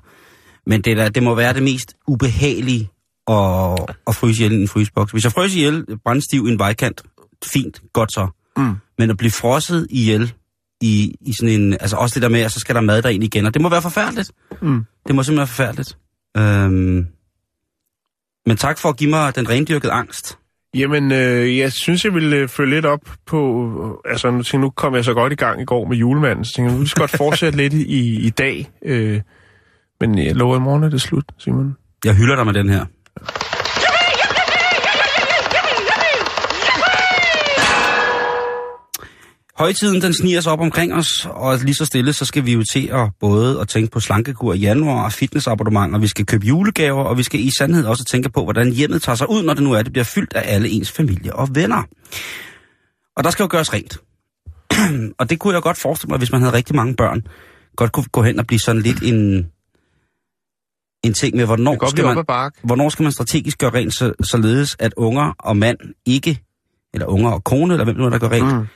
Men det, der, det må være det mest ubehagelige at, at fryse ihjel i en fryseboks. Hvis jeg fryser ihjel brændstiv i en vejkant, fint, godt så. Mm. Men at blive frosset ihjel i, i sådan en... Altså også det der med, at så skal der mad derind igen, og det må være forfærdeligt. Mm. Det må simpelthen være forfærdeligt. Øhm, men tak for at give mig den rendyrkede angst. Jamen, øh, jeg synes, jeg vil øh, følge lidt op på... Øh, altså, nu, tænker, nu kom jeg så godt i gang i går med julemanden, så tænker jeg, nu jeg godt fortsætte lidt i, i dag. Øh, men jeg lover, i morgen er det slut, Simon. Jeg hylder dig med den her. Højtiden den sniger sig op omkring os, og lige så stille, så skal vi jo til at både at tænke på slankekur i januar og fitnessabonnementer, vi skal købe julegaver, og vi skal i sandhed også tænke på, hvordan hjemmet tager sig ud, når det nu er, det bliver fyldt af alle ens familie og venner. Og der skal jo gøres rent. <clears throat> og det kunne jeg godt forestille mig, hvis man havde rigtig mange børn, godt kunne gå hen og blive sådan lidt en, en ting med, hvornår skal man, hvornår skal man strategisk gøre rent, så, således at unger og mand ikke, eller unger og kone, eller hvem nu er, der gør rent, Mm.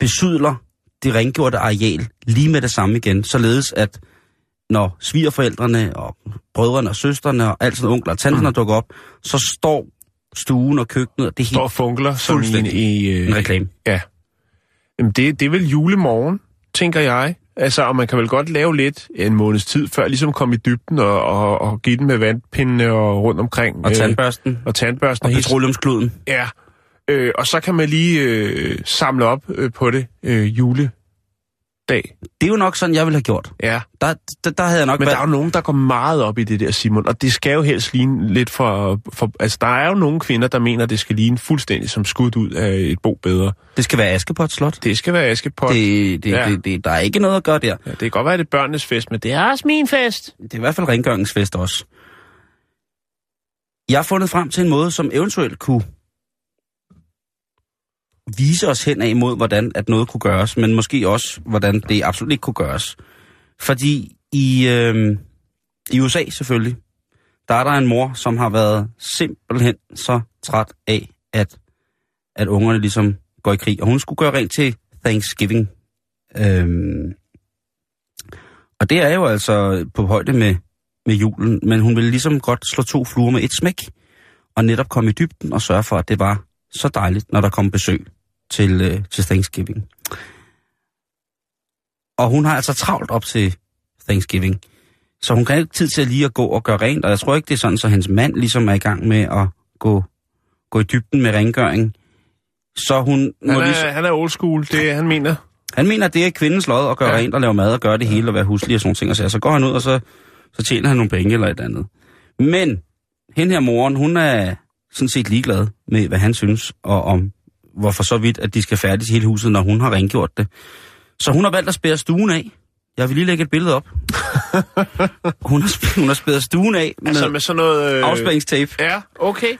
Besydler det rengjorte areal lige med det samme igen, således at når svigerforældrene og brødrene og søstrene og alt sådan onkler og tanterne mm. dukker op, så står stuen og køkkenet og det Står hele og funkler som i en... I, øh, en reklame. Ja. Jamen, det, det er vel julemorgen, tænker jeg. Altså, og man kan vel godt lave lidt en måneds tid før, ligesom komme i dybden og, og, og give den med vandpindene og rundt omkring. Og tandbørsten og tandbørsten. og helt- petroleumskluden. Ja. Øh, og så kan man lige øh, samle op øh, på det øh, juledag. Det er jo nok sådan, jeg ville have gjort. Ja. Der, der, der havde jeg nok Men der været... er jo nogen, der går meget op i det der, Simon, og det skal jo helst ligne lidt for, for... Altså, der er jo nogle kvinder, der mener, det skal ligne fuldstændig som skudt ud af et bo bedre. Det skal være Askepot Slot. Det skal være Askepot. Det, Det, ja. det, det, der er ikke noget at gøre der. ja, det kan godt være, det er børnenes fest, men det er også min fest. Det er i hvert fald rengøringsfest også. Jeg har fundet frem til en måde, som eventuelt kunne vise os hen af imod, hvordan at noget kunne gøres, men måske også, hvordan det absolut ikke kunne gøres. Fordi i, øh, i USA selvfølgelig, der er der en mor, som har været simpelthen så træt af, at, at ungerne ligesom går i krig. Og hun skulle gøre rent til Thanksgiving. Øhm, og det er jo altså på højde med, med julen, men hun ville ligesom godt slå to fluer med et smæk, og netop komme i dybden og sørge for, at det var så dejligt, når der kom besøg til, øh, til Thanksgiving. Og hun har altså travlt op til Thanksgiving, så hun kan ikke tid til at lige at gå og gøre rent, og jeg tror ikke, det er sådan, så hendes mand ligesom er i gang med at gå, gå i dybden med rengøring. Så hun må Han ligesom... er, han er old school, det er, han mener. Han mener, at det er kvindens lod at gøre Ja. rent og lave mad og gøre det hele og være huslig og sådan ting. Og så, så går han ud, og så, så tjener han nogle penge eller et andet. Men hende her moren, hun er sådan set ligeglad med, hvad han synes, og om hvorfor så vidt, at de skal færdige hele huset, når hun har rengjort det. Så hun har valgt at spære stuen af. Jeg vil lige lægge et billede op. <laughs> hun, har, sp- hun har spæret stuen af med, Altså med sådan noget... Øh... afspæringstape. Ja, okay.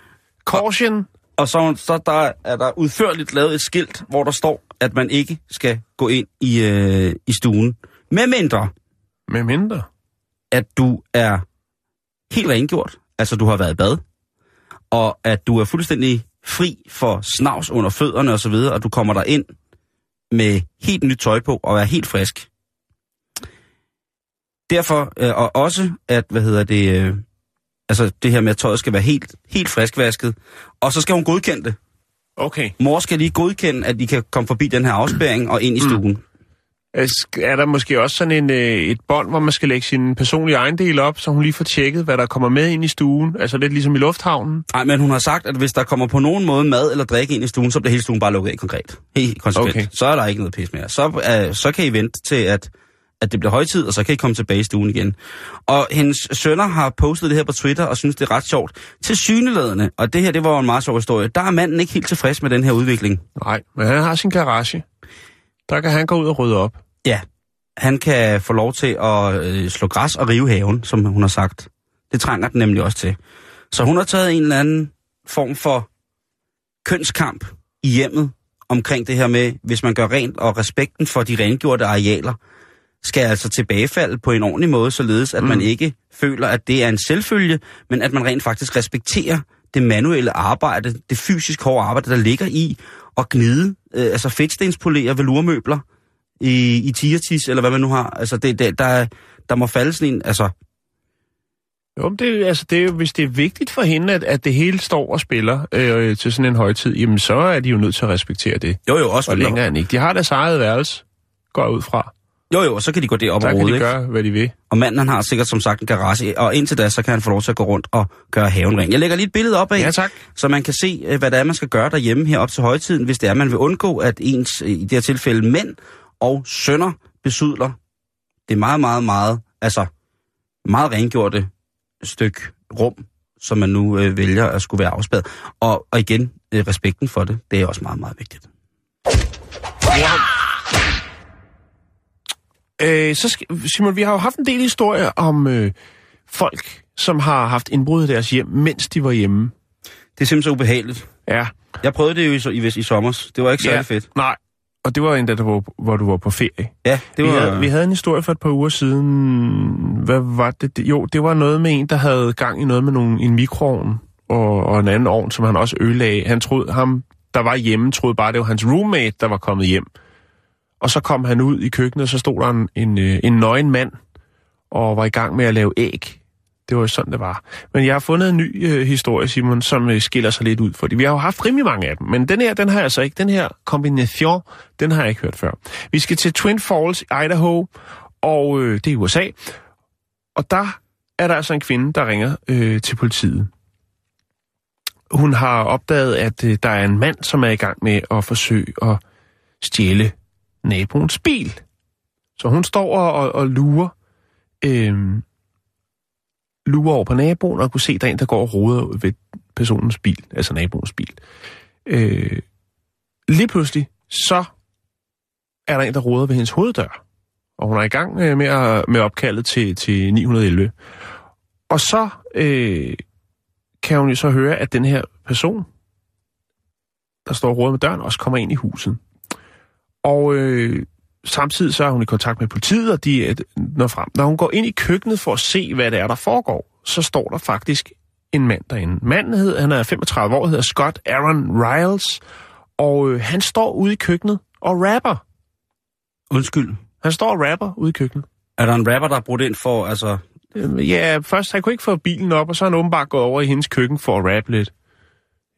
Caution. Og så, så der er der udførligt lavet et skilt, hvor der står, at man ikke skal gå ind i, øh, i stuen. Med mindre, Med mindre. at du er helt rengjort, altså du har været i bad, og at du er fuldstændig fri for snavs under fødderne osv., og, og du kommer der ind med helt nyt tøj på og er helt frisk. Derfor, øh, og også at, hvad hedder det, øh, altså det her med, at tøjet skal være helt, helt friskvasket, og så skal hun godkende det. Okay. Mor skal lige godkende, at de kan komme forbi den her afspæring og ind i stuen. Er sk- Er der måske også sådan en, øh, et bånd, hvor man skal lægge sin personlige ejendel op, så hun lige får tjekket, hvad der kommer med ind i stuen? Altså lidt ligesom i lufthavnen? Nej, men hun har sagt, at hvis der kommer på nogen måde mad eller drikke ind i stuen, så bliver hele stuen bare lukket af konkret. Helt konsekvent. Okay. Så er der ikke noget pis mere. Så, uh, så kan I vente til, at, at det bliver højtid, og så kan I komme tilbage i stuen igen. Og hendes sønner har postet det her på Twitter, og synes, det er ret sjovt. Til syneladende, og det her, det var en meget sjov historie, der er manden ikke helt tilfreds med den her udvikling. Nej, men han har sin garage. Der kan han gå ud og rydde op. Ja, han kan få lov til at øh, slå græs og rive haven, som hun har sagt. Det trænger den nemlig også til. Så hun har taget en eller anden form for kønskamp i hjemmet omkring det her med, hvis man gør rent, og respekten for de rengjorte arealer skal altså tilbagefalde på en ordentlig måde, således at mm. man ikke føler, at det er en selvfølge, men at man rent faktisk respekterer det manuelle arbejde, det fysisk hårde arbejde, der ligger i at gnide, øh, altså fedtstenspolere velurmøbler i, i tigertis, eller hvad man nu har. Altså, det, det, der, der må falde sådan en, altså, Jo, men det, altså, det er jo, hvis det er vigtigt for hende, at, at det hele står og spiller øh, til sådan en højtid, jamen så er de jo nødt til at respektere det. jo jo, også Og længere end ikke. De har deres eget værelse, går ud fra. Jo jo, og så kan de gå derop Der og kan rode, de ikke? gøre, hvad de vil. Og manden han har sikkert som sagt en garage, og indtil da, så kan han få lov til at gå rundt og gøre haven ren. Jeg lægger lige et billede op af, Ja, tak. så man kan se, øh, hvad det er, man skal gøre derhjemme her op til højtiden, hvis det er, man vil undgå, at ens, øh, i det her tilfælde, mænd og sønner besudler det er meget, meget, meget, altså meget rengjorte stykke rum, som man nu øh, vælger at skulle være afspærret. Og, og igen, øh, respekten for det, det er også meget, meget vigtigt. Øh, så skal, Simon, vi har jo haft en del historier om øh, folk, som har haft indbrud i deres hjem, mens de var hjemme. Det er simpelthen så ubehageligt. Ja. Jeg prøvede det jo i, i, i sommer. Det var ikke særlig ja. fedt. Nej, og det var endda, der var, hvor du var på ferie. Ja, det Vi, var... havde, vi havde en historie for et par uger siden. Hvad var det? Det- Jo, det var noget med en, der havde gang i noget med nogle, en mikroovn og, og en anden ovn, som han også ødelagde. Han troede, ham, der var hjemme, troede bare, det var hans roommate, der var kommet hjem. Og så kom han ud i køkkenet, og så stod der en, en, øh, en nøgen mand og var i gang med at lave æg. Det var jo sådan, det var. Men jeg har fundet en ny øh, historie, Simon, som øh, skiller sig lidt ud. Fordi vi har jo haft rimelig mange af dem. Men den her, den har jeg altså ikke. Den her kombination, den har jeg ikke hørt før. Vi skal til Twin Falls, Idaho, og øh, det er i USA. Og der er der altså en kvinde, der ringer øh, til politiet. Hun har opdaget, at øh, der er en mand, som er i gang med at forsøge at stjæle naboens bil. Så hun står og, og, og lurer, øh, lurer over på naboen og kunne se, at der er en, der går og roder ved personens bil, altså naboens bil. Øh, lige pludselig, så er der en, der roder ved hendes hoveddør. Og hun er i gang øh, med, at, med opkaldet til, til 911. Og så øh, kan hun jo så høre, at den her person, der står og roder med døren, også kommer ind i huset. Og øh, samtidig så er hun i kontakt med politiet, og de når frem. Når hun går ind i køkkenet for at se, hvad det er, der foregår, så står der faktisk en mand derinde. Manden hed, han er 35 år, hedder Scott Aaron Riles, og øh, han står ude i køkkenet og rapper. Undskyld. Han står og rapper ude i køkkenet. Er der en rapper, der er brudt ind for, altså... Øh, Ja, først han kunne ikke få bilen op, og så er han åbenbart gået over i hendes køkken for at rappe lidt.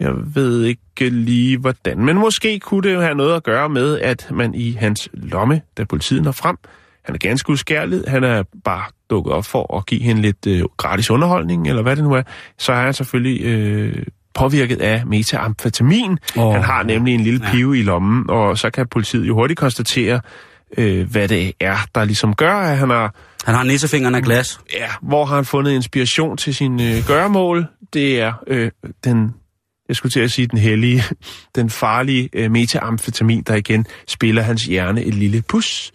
Jeg ved ikke lige hvordan, men måske kunne det jo have noget at gøre med, at man i hans lomme, da politiet når frem, han er ganske uskærlig, han er bare dukket op for at give hende lidt øh, gratis underholdning, eller hvad det nu er, så er han selvfølgelig øh, påvirket af metamfetamin. Oh. Han har nemlig en lille Ja. pive i lommen, og så kan politiet jo hurtigt konstatere, øh, hvad det er, der ligesom gør, at han har Han har nissefingeren af glas. Ja, hvor har han fundet inspiration til sin øh, gøremål? Det er øh, den, jeg skulle til at sige den hellige, <laughs> den farlige øh, metamfetamin, der igen spiller hans hjerne et lille pus.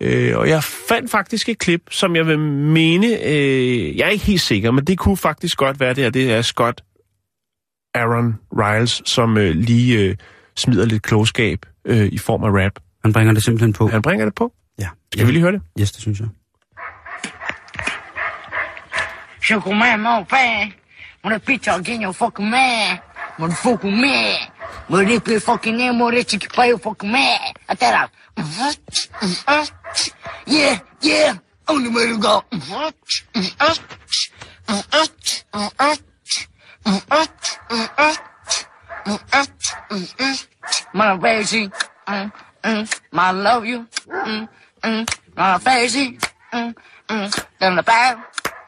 Øh, og jeg fandt faktisk et klip, som jeg vil mene, øh, jeg er ikke helt sikker, men det kunne faktisk godt være det her. Det er Scott Aaron Riles, som øh, lige øh, smider lidt klogskab øh, i form af rap. Han bringer det simpelthen på. Han bringer det på. Ja. Skal vi lige høre det? Yes, det synes jeg. Mon fan. Mon bitch, I'll get your fucking man. Fucking man. Your fucking name, mon rich you play your fucking man. I tell her. Yeah, yeah. Only way to go. My baby, mm, mm, my love you, mm, mm, my baby, mm, mm, then the bad,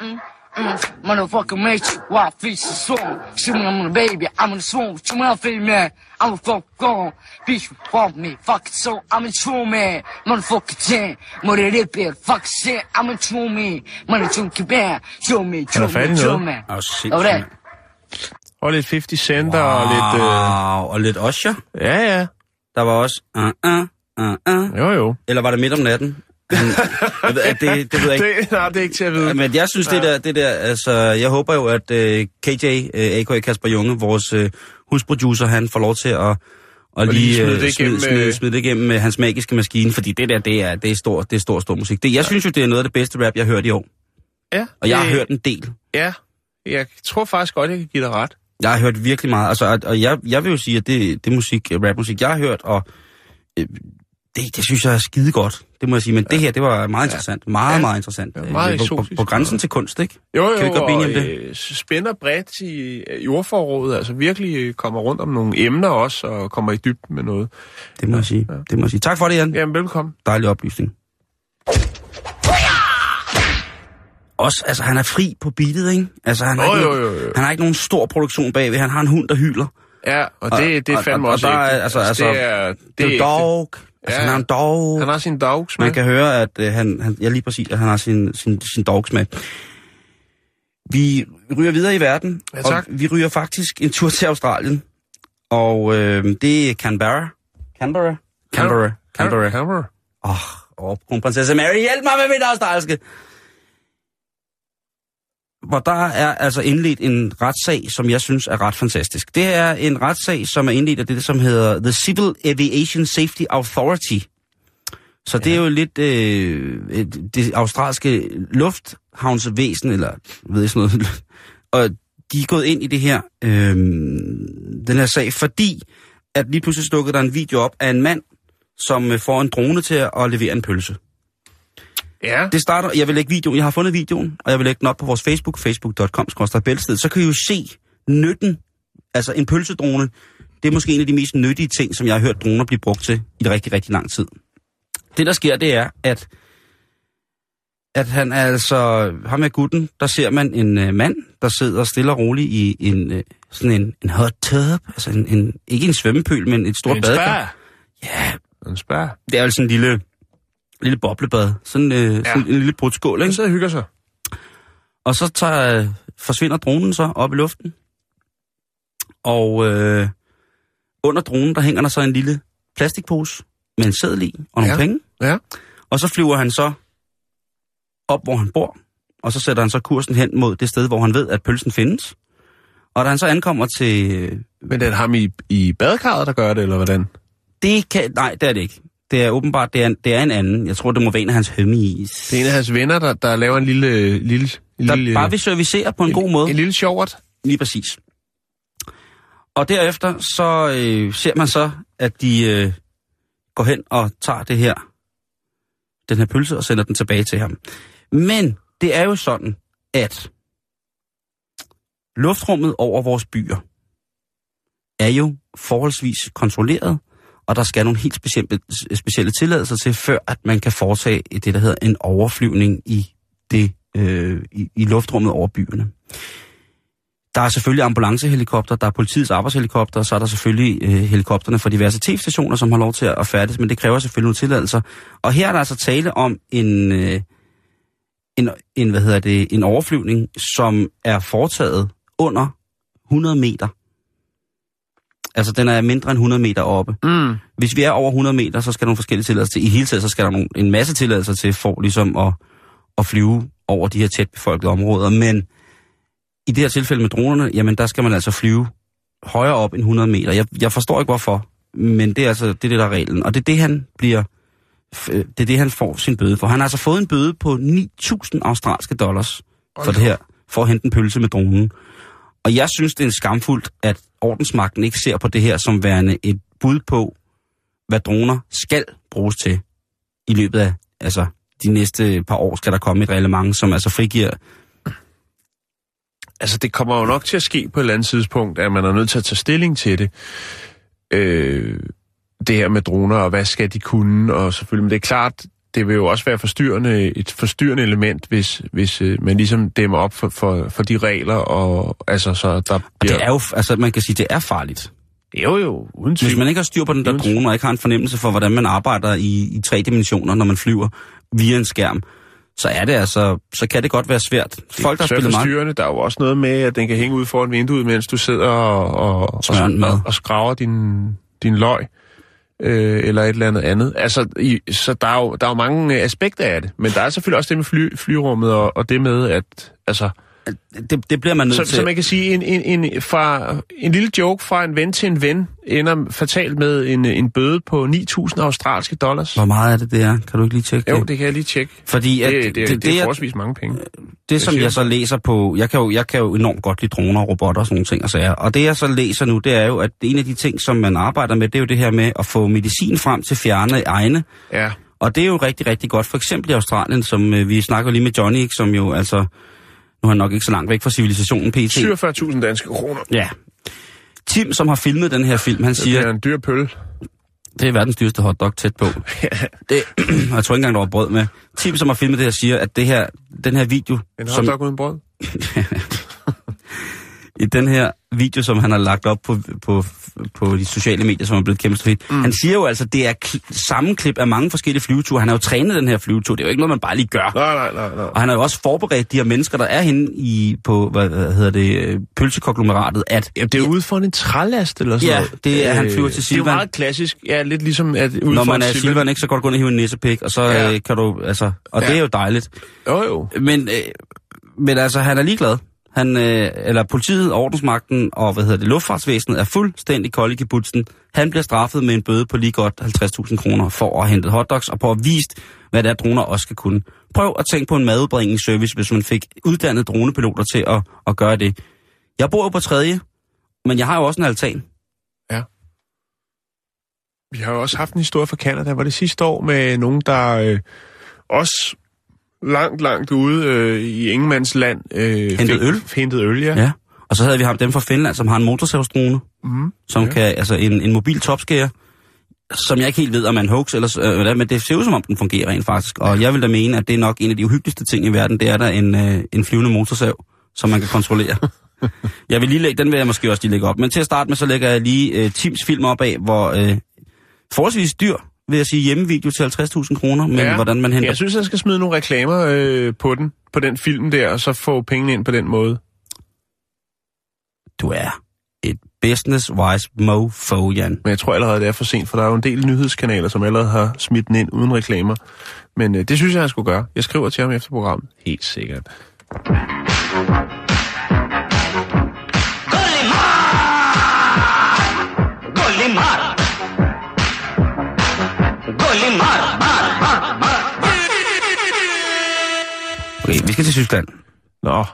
mm, mm, motherfucker make you wild fish and swim. Shoot me, I'm a baby, I'm in the swamp, shoot me, I'm a man, I'm a fuck gone. Bitch, you fuck me, fuck it so, I'm a true man, motherfucker ten, mother rip it, fuck shit, I'm a true man, mother chunky band, show me, show me, show me. Og sindssygt, Og lidt 50 Cent og lidt... Øh, Wow, og lidt Osher. ja, ja. Der var også... Uh, uh, uh, uh. Jo, jo. Eller var det midt om natten? Jeg ved, at det, det ved jeg ikke. Det, nej, det er ikke til at vide. Men jeg synes, det der, det der, altså, jeg håber jo, at uh, KJ, uh, a.k.a. Kasper Junge, vores uh, husproducer, han får lov til at, Og lige, lige smide øh, det igennem, smide, smide, øh, smide det igennem med hans magiske maskine, fordi det der, det er, det er stor, det er stor, stor musik. Det, jeg synes jo, det er noget af det bedste rap, jeg har hørt i år. Ja, Og jeg har øh, hørt en del. Ja, jeg tror faktisk godt, jeg kan give dig ret. Jeg har hørt virkelig meget. Altså, og- og jeg, jeg vil jo sige, at det, det musik, rapmusik, jeg har hørt, og øh, det, det synes jeg er skide godt. Det må jeg sige. Men ja. det her, det var meget interessant. Meget, Ja. meget interessant. Ja, Øh, meget på, på, eksotisk. på grænsen til kunst, ikke? Jo, jo, Kan vi ikke godt om det? og, øh, spænder bredt i, i ordforrådet, altså virkelig øh, kommer rundt om nogle emner også, og kommer i dybden med noget. Det må jeg sige. Det må jeg sige. Tak for det, Jan. Jamen, velkommen. Dejlig oplysning. Også, altså, han er fri på beatet, ikke? Altså, han har, ikke, jo, jo, jo. han har ikke nogen stor produktion bagved. Han har en hund, der hyler. Ja, og Og- det, det er og- fandme og- også og der er- ægte. altså- altså, det er, det Det er dog. Altså, Ja. han har en dog. Han har sin dogs med. Man kan høre, at øh, han, han, ja, lige præcis, at han har sin, sin, sin dogs med. Vi ryger videre i verden, Ja, tak. og vi ryger faktisk en tur til Australien. Og øh, det er Canberra. Canberra? Canberra. Canberra. Canberra. Åh, oh, oh, kronprinsesse Mary, hjælp mig med mit australske! Hvor der er altså indledt en retssag, som jeg synes er ret fantastisk. Det er en retssag, som er indledt af det, som hedder The Civil Aviation Safety Authority. Så det er jo lidt øh, et- det australske lufthavnsvæsen, eller ved jeg sådan noget. Og de er gået ind i det her, øh, den her sag, fordi at lige pludselig dukkede der en video op af en mand, som øh, får en drone til at levere en pølse. Ja. Det starter, jeg vil lægge videoen, jeg har fundet videoen, og jeg vil lægge den op på vores Facebook, facebook.com, så kan I jo se nytten, altså en pølsedrone, det er måske en af de mest nyttige ting, som jeg har hørt droner blive brugt til i rigtig, rigtig lang tid. Det, der sker, det er, at, at han er altså, ham med gutten, der ser man en uh, mand, der sidder stille og roligt i en, uh, sådan en, en hot tub, altså en, en, ikke en svømmepøl, men et stort badekar. Ja, En spær. det er jo sådan en lille, lille boblebad, sådan, uh, ja. sådan en lille brudskål, Han ikke? sidder og hygger sig. Og så tager, øh, forsvinder dronen så op i luften. Og øh, under dronen, der hænger der så en lille plastikpose med en seddel i og nogle Ja. penge. Ja. Og så flyver han så op, hvor han bor. Og så sætter han så kursen hen mod det sted, hvor han ved, at pølsen findes. Og da han så ankommer til... øh, Men det er ham i, i badekarret, der gør det, eller hvordan? Det kan... Nej, det er det ikke. Det er åbenbart, det er, en- det er en anden. Jeg tror, det må være en af hans homies. Det er en af hans venner, der, der laver en lille... lille, Der lille bare vil servicere på en god måde. En lille sjovert. Lige præcis. Og derefter så øh, ser man så, at de øh, går hen og tager det her, den her pølse og sender den tilbage til ham. Men det er jo sådan, at luftrummet over vores byer er jo forholdsvis kontrolleret, og der skal nogle helt specielle, specielle tilladelser til, før at man kan foretage det, der hedder en overflyvning i, det, øh, i, i luftrummet over byerne. Der er selvfølgelig ambulancehelikopter, der er politiets arbejdshelikopter, så er der selvfølgelig øh, helikopterne fra diverse tv-stationer, som har lov til at færdes, men det kræver selvfølgelig nogle tilladelser. Og her er der altså tale om en, øh, en, en, hvad hedder det, en overflyvning, som er foretaget under 100 meter Altså, den er mindre end 100 meter oppe. Mm. Hvis vi er over 100 meter, så skal der nogle forskellige tilladelser til. I hele taget, så skal der nogle, en masse tilladelser til for ligesom at, at flyve over de her tæt befolkede områder. Men i det her tilfælde med dronerne, jamen der skal man altså flyve højere op end 100 meter. Jeg, jeg forstår ikke hvorfor, men det er altså det, er det der er reglen. Og det er det, han bliver øh, det er det, han får sin bøde for. Han har altså fået en bøde på 9.000 australske dollars for det her, for at hente en pølse med dronen. Og jeg synes, det er skamfuldt, at ordensmagten ikke ser på det her som værende et bud på, hvad droner skal bruges til i løbet af altså, de næste par år skal der komme et reglement, som altså frigiver... Altså, det kommer jo nok til at ske på et eller andet tidspunkt, at man er nødt til at tage stilling til det. Øh, det her med droner, og hvad skal de kunne, og selvfølgelig, men det er klart, det vil jo også være forstyrrende, et forstyrrende element, hvis, hvis øh, man ligesom dæmmer op for, for, for de regler, og altså så der Og det er jo, altså man kan sige, det er farligt. Jo, jo, uden tvivl. Hvis man ikke har styr på den der drone, og ikke har en fornemmelse for, hvordan man arbejder i, i tre dimensioner, når man flyver via en skærm, så er det altså, så kan det godt være svært. Folk, der det er spiller meget... Der er jo også noget med, at den kan hænge ud foran vinduet, mens du sidder og, og, og, og, og skraver din, din løg. Øh, eller et eller andet andet. Altså, i, så der er, jo, der er jo mange aspekter af det. Men der er selvfølgelig også det med fly, flyrummet, og, og det med, at... Altså, det, det bliver man nødt så, til. så man kan sige, en, en, en, fra, en lille joke fra en ven til en ven ender fatalt med en, en bøde på 9.000 australske dollars. Hvor meget er det, det er? Kan du ikke lige tjekke Jo, det? det kan jeg lige tjekke. Fordi at, Det, det, det, det, det er jeg- forholdsvis mange penge. det, som siger jeg så læser på, jeg kan, jo, jeg kan jo enormt godt lide droner og robotter og sådan nogle ting og sager. Og det jeg så læser nu, det er jo, at en af de ting, som man arbejder med, det er jo det her med at få medicin frem til fjerne egne. Ja. Og det er jo rigtig, rigtig godt. For eksempel i Australien, som øh, vi snakker lige med Johnny, ikke, som jo altså, nu er han nok ikke så langt væk fra civilisationen, PT. 47.000 danske kroner. Ja. Tim, som har filmet den her film, han Det siger, er en dyr pøl. det er verdens dyreste hotdog tæt på. det, og <clears throat> jeg tror ikke engang, der var brød med. Tim, som har filmet det her, siger, at det her, den her video, En som, hotdog uden brød. <laughs> i den her video, som han har lagt op på, på, på de sociale medier, som er blevet kæmpe hit. Mm. Han siger jo altså, det er kl- sammenklip af mange forskellige flyveture. Han har jo trænet den her flyvetur. Det er jo ikke noget, man bare lige gør. Nej, nej, nej, nej. Og han har jo også forberedt de her mennesker, der er henne i, på, hvad, hvad hedder det, øh, pølsekonglomeratet, at Ja, det er ude for en trælast eller sådan Ja, noget. det er- han Øh, flyver til Det er jo Silvan. meget klassisk. Ja, lidt ligesom at ude når man er Silvan- Silvan, ikke, så godt gå ind og hive en nissepik, og så Ja. øh, kan du, altså, og. Ja. det er jo dejligt. Jo, jo. Men, øh, men altså, han er ligeglad. Han, øh, eller politiet, ordensmagten og, hvad hedder det, luftfartsvæsenet er fuldstændig kold i kibbutzen. Han bliver straffet med en bøde på lige godt 50.000 kroner for at have hentet hotdogs og på at vise, hvad det er, droner også skal kunne. Prøv at tænke på en madudbringningsservice, hvis man fik uddannet dronepiloter til at, at gøre det. Jeg bor jo på tredje, men jeg har jo også en altan. Ja. Vi har jo også haft en historie fra Canada, var det sidste år, med nogen, der øh, også langt, langt ude øh, i Ingemandsland... Øh, Hentede øl? Hentede øl, ja. Ja. Og så havde vi ham dem fra Finland, som har en motorsavsdrone, Mm. som Ja. kan, altså en, en mobil topskærer, som jeg ikke helt ved, om en hoax, eller, øh, men det ser ud som om, den fungerer rent faktisk. Og jeg vil da mene, at det er nok en af de uhyggeligste ting i verden, det er der en, øh, en flyvende motorsav, som man kan kontrollere. <laughs> jeg vil lige lægge, den vil jeg måske også lige lægge op. Men til at starte med, så lægger jeg lige øh, Tims film op af, hvor øh, forholdsvis dyr, vil jeg sige, hjemmevideo til 50.000 kroner, men Ja. hvordan man henter... Jeg synes, jeg skal smide nogle reklamer øh, på den, på den film der, og så få pengene ind på den måde. Du er et business-wise mofo, Jan. Men jeg tror allerede, det er for sent, for der er jo en del nyhedskanaler, som allerede har smidt den ind uden reklamer. Men øh, det synes jeg, han skulle gøre. Jeg skriver til ham efter programmet. Helt sikkert. Golimar! Mar, mar, mar. Okay, vi skal til Tyskland. Nå.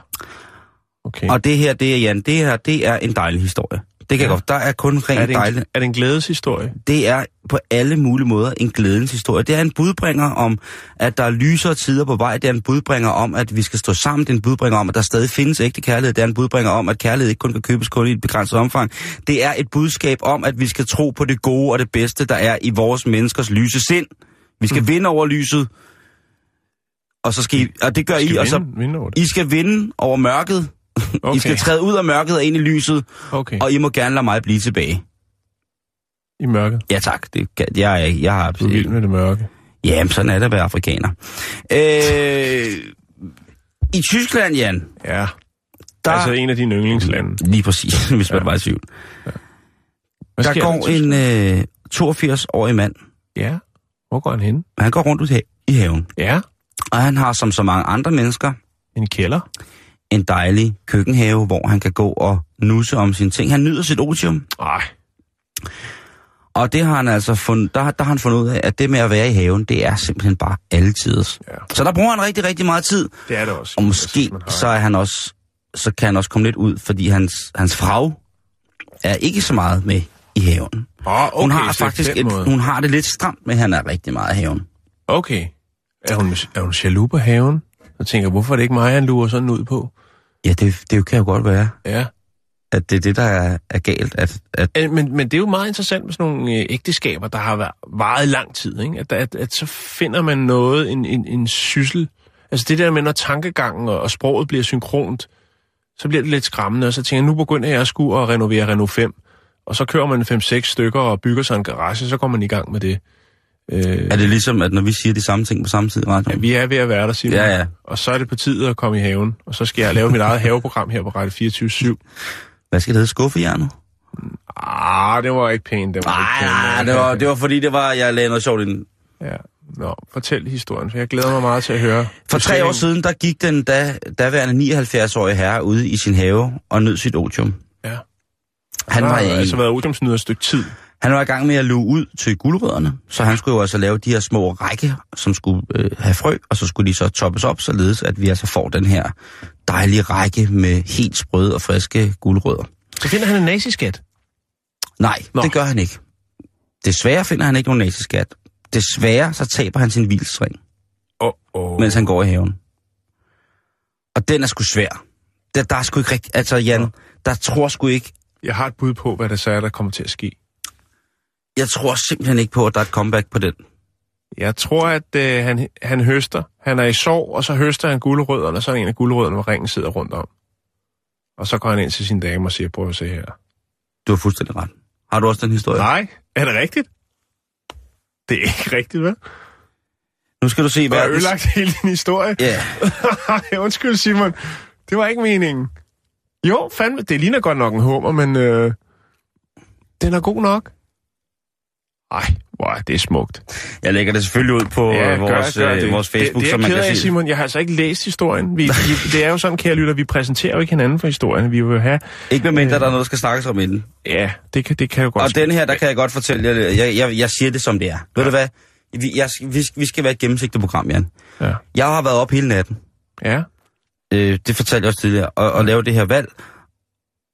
Okay. Og det her, det er Jan, det her, det er en dejlig historie. Det kan ja. Godt. Der er kun er, rent det en, dejligt. er det en glædeshistorie? Det er på alle mulige måder en glædens historie. Det er en budbringer om, at der er lysere tider på vej. Det er en budbringer om, at vi skal stå sammen. Det er en budbringer om, at der stadig findes ægte kærlighed. Det er en budbringer om, at kærlighed ikke kun kan købes kun i et begrænset omfang. Det er et budskab om, at vi skal tro på det gode og det bedste, der er i vores menneskers lyse sind. Vi skal mm. vinde over lyset. Og, så skal I, og det gør I, og så vinde, vinde? I skal vinde over mørket. Okay. I skal træde ud af mørket og ind i lyset, Okay. og I må gerne lade mig blive tilbage. I mørket. Ja tak, det, kan- jeg, jeg, jeg har... Du er vild med det mørke. Jamen, sådan er det at være afrikaner. Øh, I Tyskland, Jan, Ja. der... Altså en af dine yndlingslande. Lige præcis, <laughs> hvis man ja. var i tvivl. Hvad der går en øh, 82-årig mand. Ja, hvor går han hen? Han går rundt ud i haven. Ja, Og han har, som så mange andre mennesker, en kælder. En dejlig køkkenhave, hvor han kan gå og nusse om sine ting. Han nyder sit otium. Nej, Og det har han altså fundet, der, der har han fundet ud af, at det med at være i haven, det er simpelthen bare altid. Ja. Så der bruger han rigtig, rigtig meget tid. det er det også. Og måske Man har- så er han også, så kan han også komme lidt ud, fordi hans, hans frau er ikke så meget med i haven. Åh, okay, hun har faktisk et, hun har det lidt stramt med, at han er rigtig meget i haven. Okay. Er hun, er hun jaloux på haven? Jeg tænker, hvorfor er det ikke mig, han lurer sådan ud på? Ja, det, det kan jo godt være, Ja. at det er det, der er, er galt. At, at, Øh, Men, men det er jo meget interessant med sådan nogle øh, ægteskaber, der har været, varet lang tid. Ikke? At, at, at så finder man noget, en, en, en syssel. Altså det der med, når tankegangen og, og sproget bliver synkront, så bliver det lidt skræmmende, og så tænker jeg, nu begynder jeg at skulle renovere Renault 5. Og så kører man 5-6 stykker og bygger sig en garage, så går man i gang med det. Øh, er det ligesom, at når vi siger de samme ting på samme tid i ja, vi er ved at være der, Simon. Ja, ja. Og så er det på tide at komme i haven. Og så skal jeg lave mit eget haveprogram her på Radio 24-7. Hvad skal det hedde? Skuffejernet? Ah, det var ikke pænt. Det var ikke Nej, pænt. nej, det var, det var fordi, det var, jeg lagde noget sjovt ind. Ja. Nå, fortæl historien, for jeg glæder mig meget til at høre. For tre år siden, der gik den da, daværende 79-årige herre ude i sin have og nød sit otium. Ja. Han Han var, har i, altså været odiumsnyder et stykke tid. Han var i gang med at luge ud til guldrødderne, så han skulle jo altså lave de her små række, som skulle øh, have frø, og så skulle de så toppes op, således at vi altså får den her dejlige række med helt sprøde og friske guldrødder. Så finder han en naziskat. Nej, Nå. Det gør han ikke. Desværre finder han ikke nogen naziskat. Desværre så taber han sin hvilstring, Åh, oh, oh. mens han går i haven. Og den er sgu svær. Der, der er sgu ikke rigtig... Altså, Jan, der tror sgu ikke... Jeg har et bud på, hvad der så er, der kommer til at ske. Jeg tror simpelthen ikke på, at der er et comeback på den. Jeg tror, at øh, han, han høster. Han er i sorg, og så høster han gulerødderne, og så er en af gulerødderne, hvor ringen sidder rundt om. Og så går han ind til sin dame og siger, prøv at se her. Du har fuldstændig ret. Har du også den historie? Nej, er det rigtigt? Det er ikke rigtigt, hvad? Nu skal du se, hvad... har ødelagt hele din historie. Ja, Ej, <laughs> Undskyld, Simon. Det var ikke meningen. Jo, fandme, det ligner godt nok en hummer, men øh, den er god nok. Ej, wow, det er smukt. jeg lægger det selvfølgelig ud på ja, vores, gør, øh, vores Facebook, det, det så er man jeg ked kan af, se. Simon. Jeg har altså ikke læst historien. Vi, vi, det er jo sådan, kære lytter, vi præsenterer jo ikke hinanden for historien. Vi vil have... Ikke medmindre, der er noget, der skal snakkes om inden. Ja, det kan, det kan jo godt Og den her, der kan jeg godt fortælle jer, jeg, jeg, jeg siger det som det er. Ved du hvad? Vi, jeg, vi, vi skal være et gennemsigtigt program, Jan. Ja. Jeg har været op hele natten. ja. Øh, det fortalte jeg også tidligere. Og, og lave det her valg.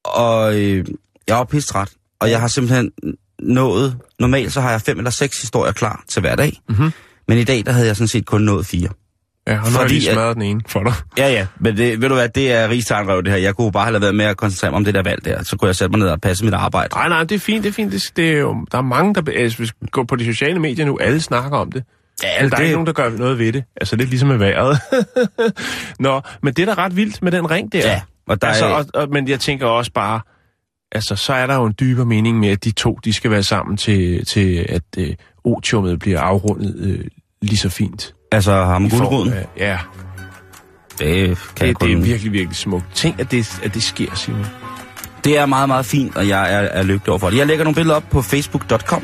Og øh, jeg er pistret. Og jeg har simpelthen nået... Normalt så har jeg fem eller seks historier klar til hver dag. Mhm. Men i dag, der havde jeg sådan set kun nået fire. Ja, og nu har jeg lige at- smadret den ene for dig. Ja, ja. Men det, ved du hvad, det er rigstegnrøv, det her. Jeg kunne bare have lavet være med at koncentrere mig om det der valg der. Så kunne jeg sætte mig ned og passe mit arbejde. Nej, nej, det er fint, det er fint. Det, det er jo, der er mange, der... Altså, hvis vi går på de sociale medier nu, alle snakker om det. Ja, Men der er det- ikke nogen, der gør noget ved det. Altså, lidt ligesom med vejret. <laughs> Nå, men det er da ret vildt med den ring der. Ja, og der altså, er... og, og, men jeg tænker også bare, altså, så er der jo en dybere mening med, at de to, de skal være sammen til, til at øh, otiummet bliver afrundet øh, lige så fint. Altså, ham guldruden. Ja, Det kan det, det kun... er virkelig, virkelig smukt. Tænk, at det, at det sker, Simon. Det er meget, meget fint, og jeg er, er lykkelig over for det. Jeg lægger nogle billeder op på facebook.com,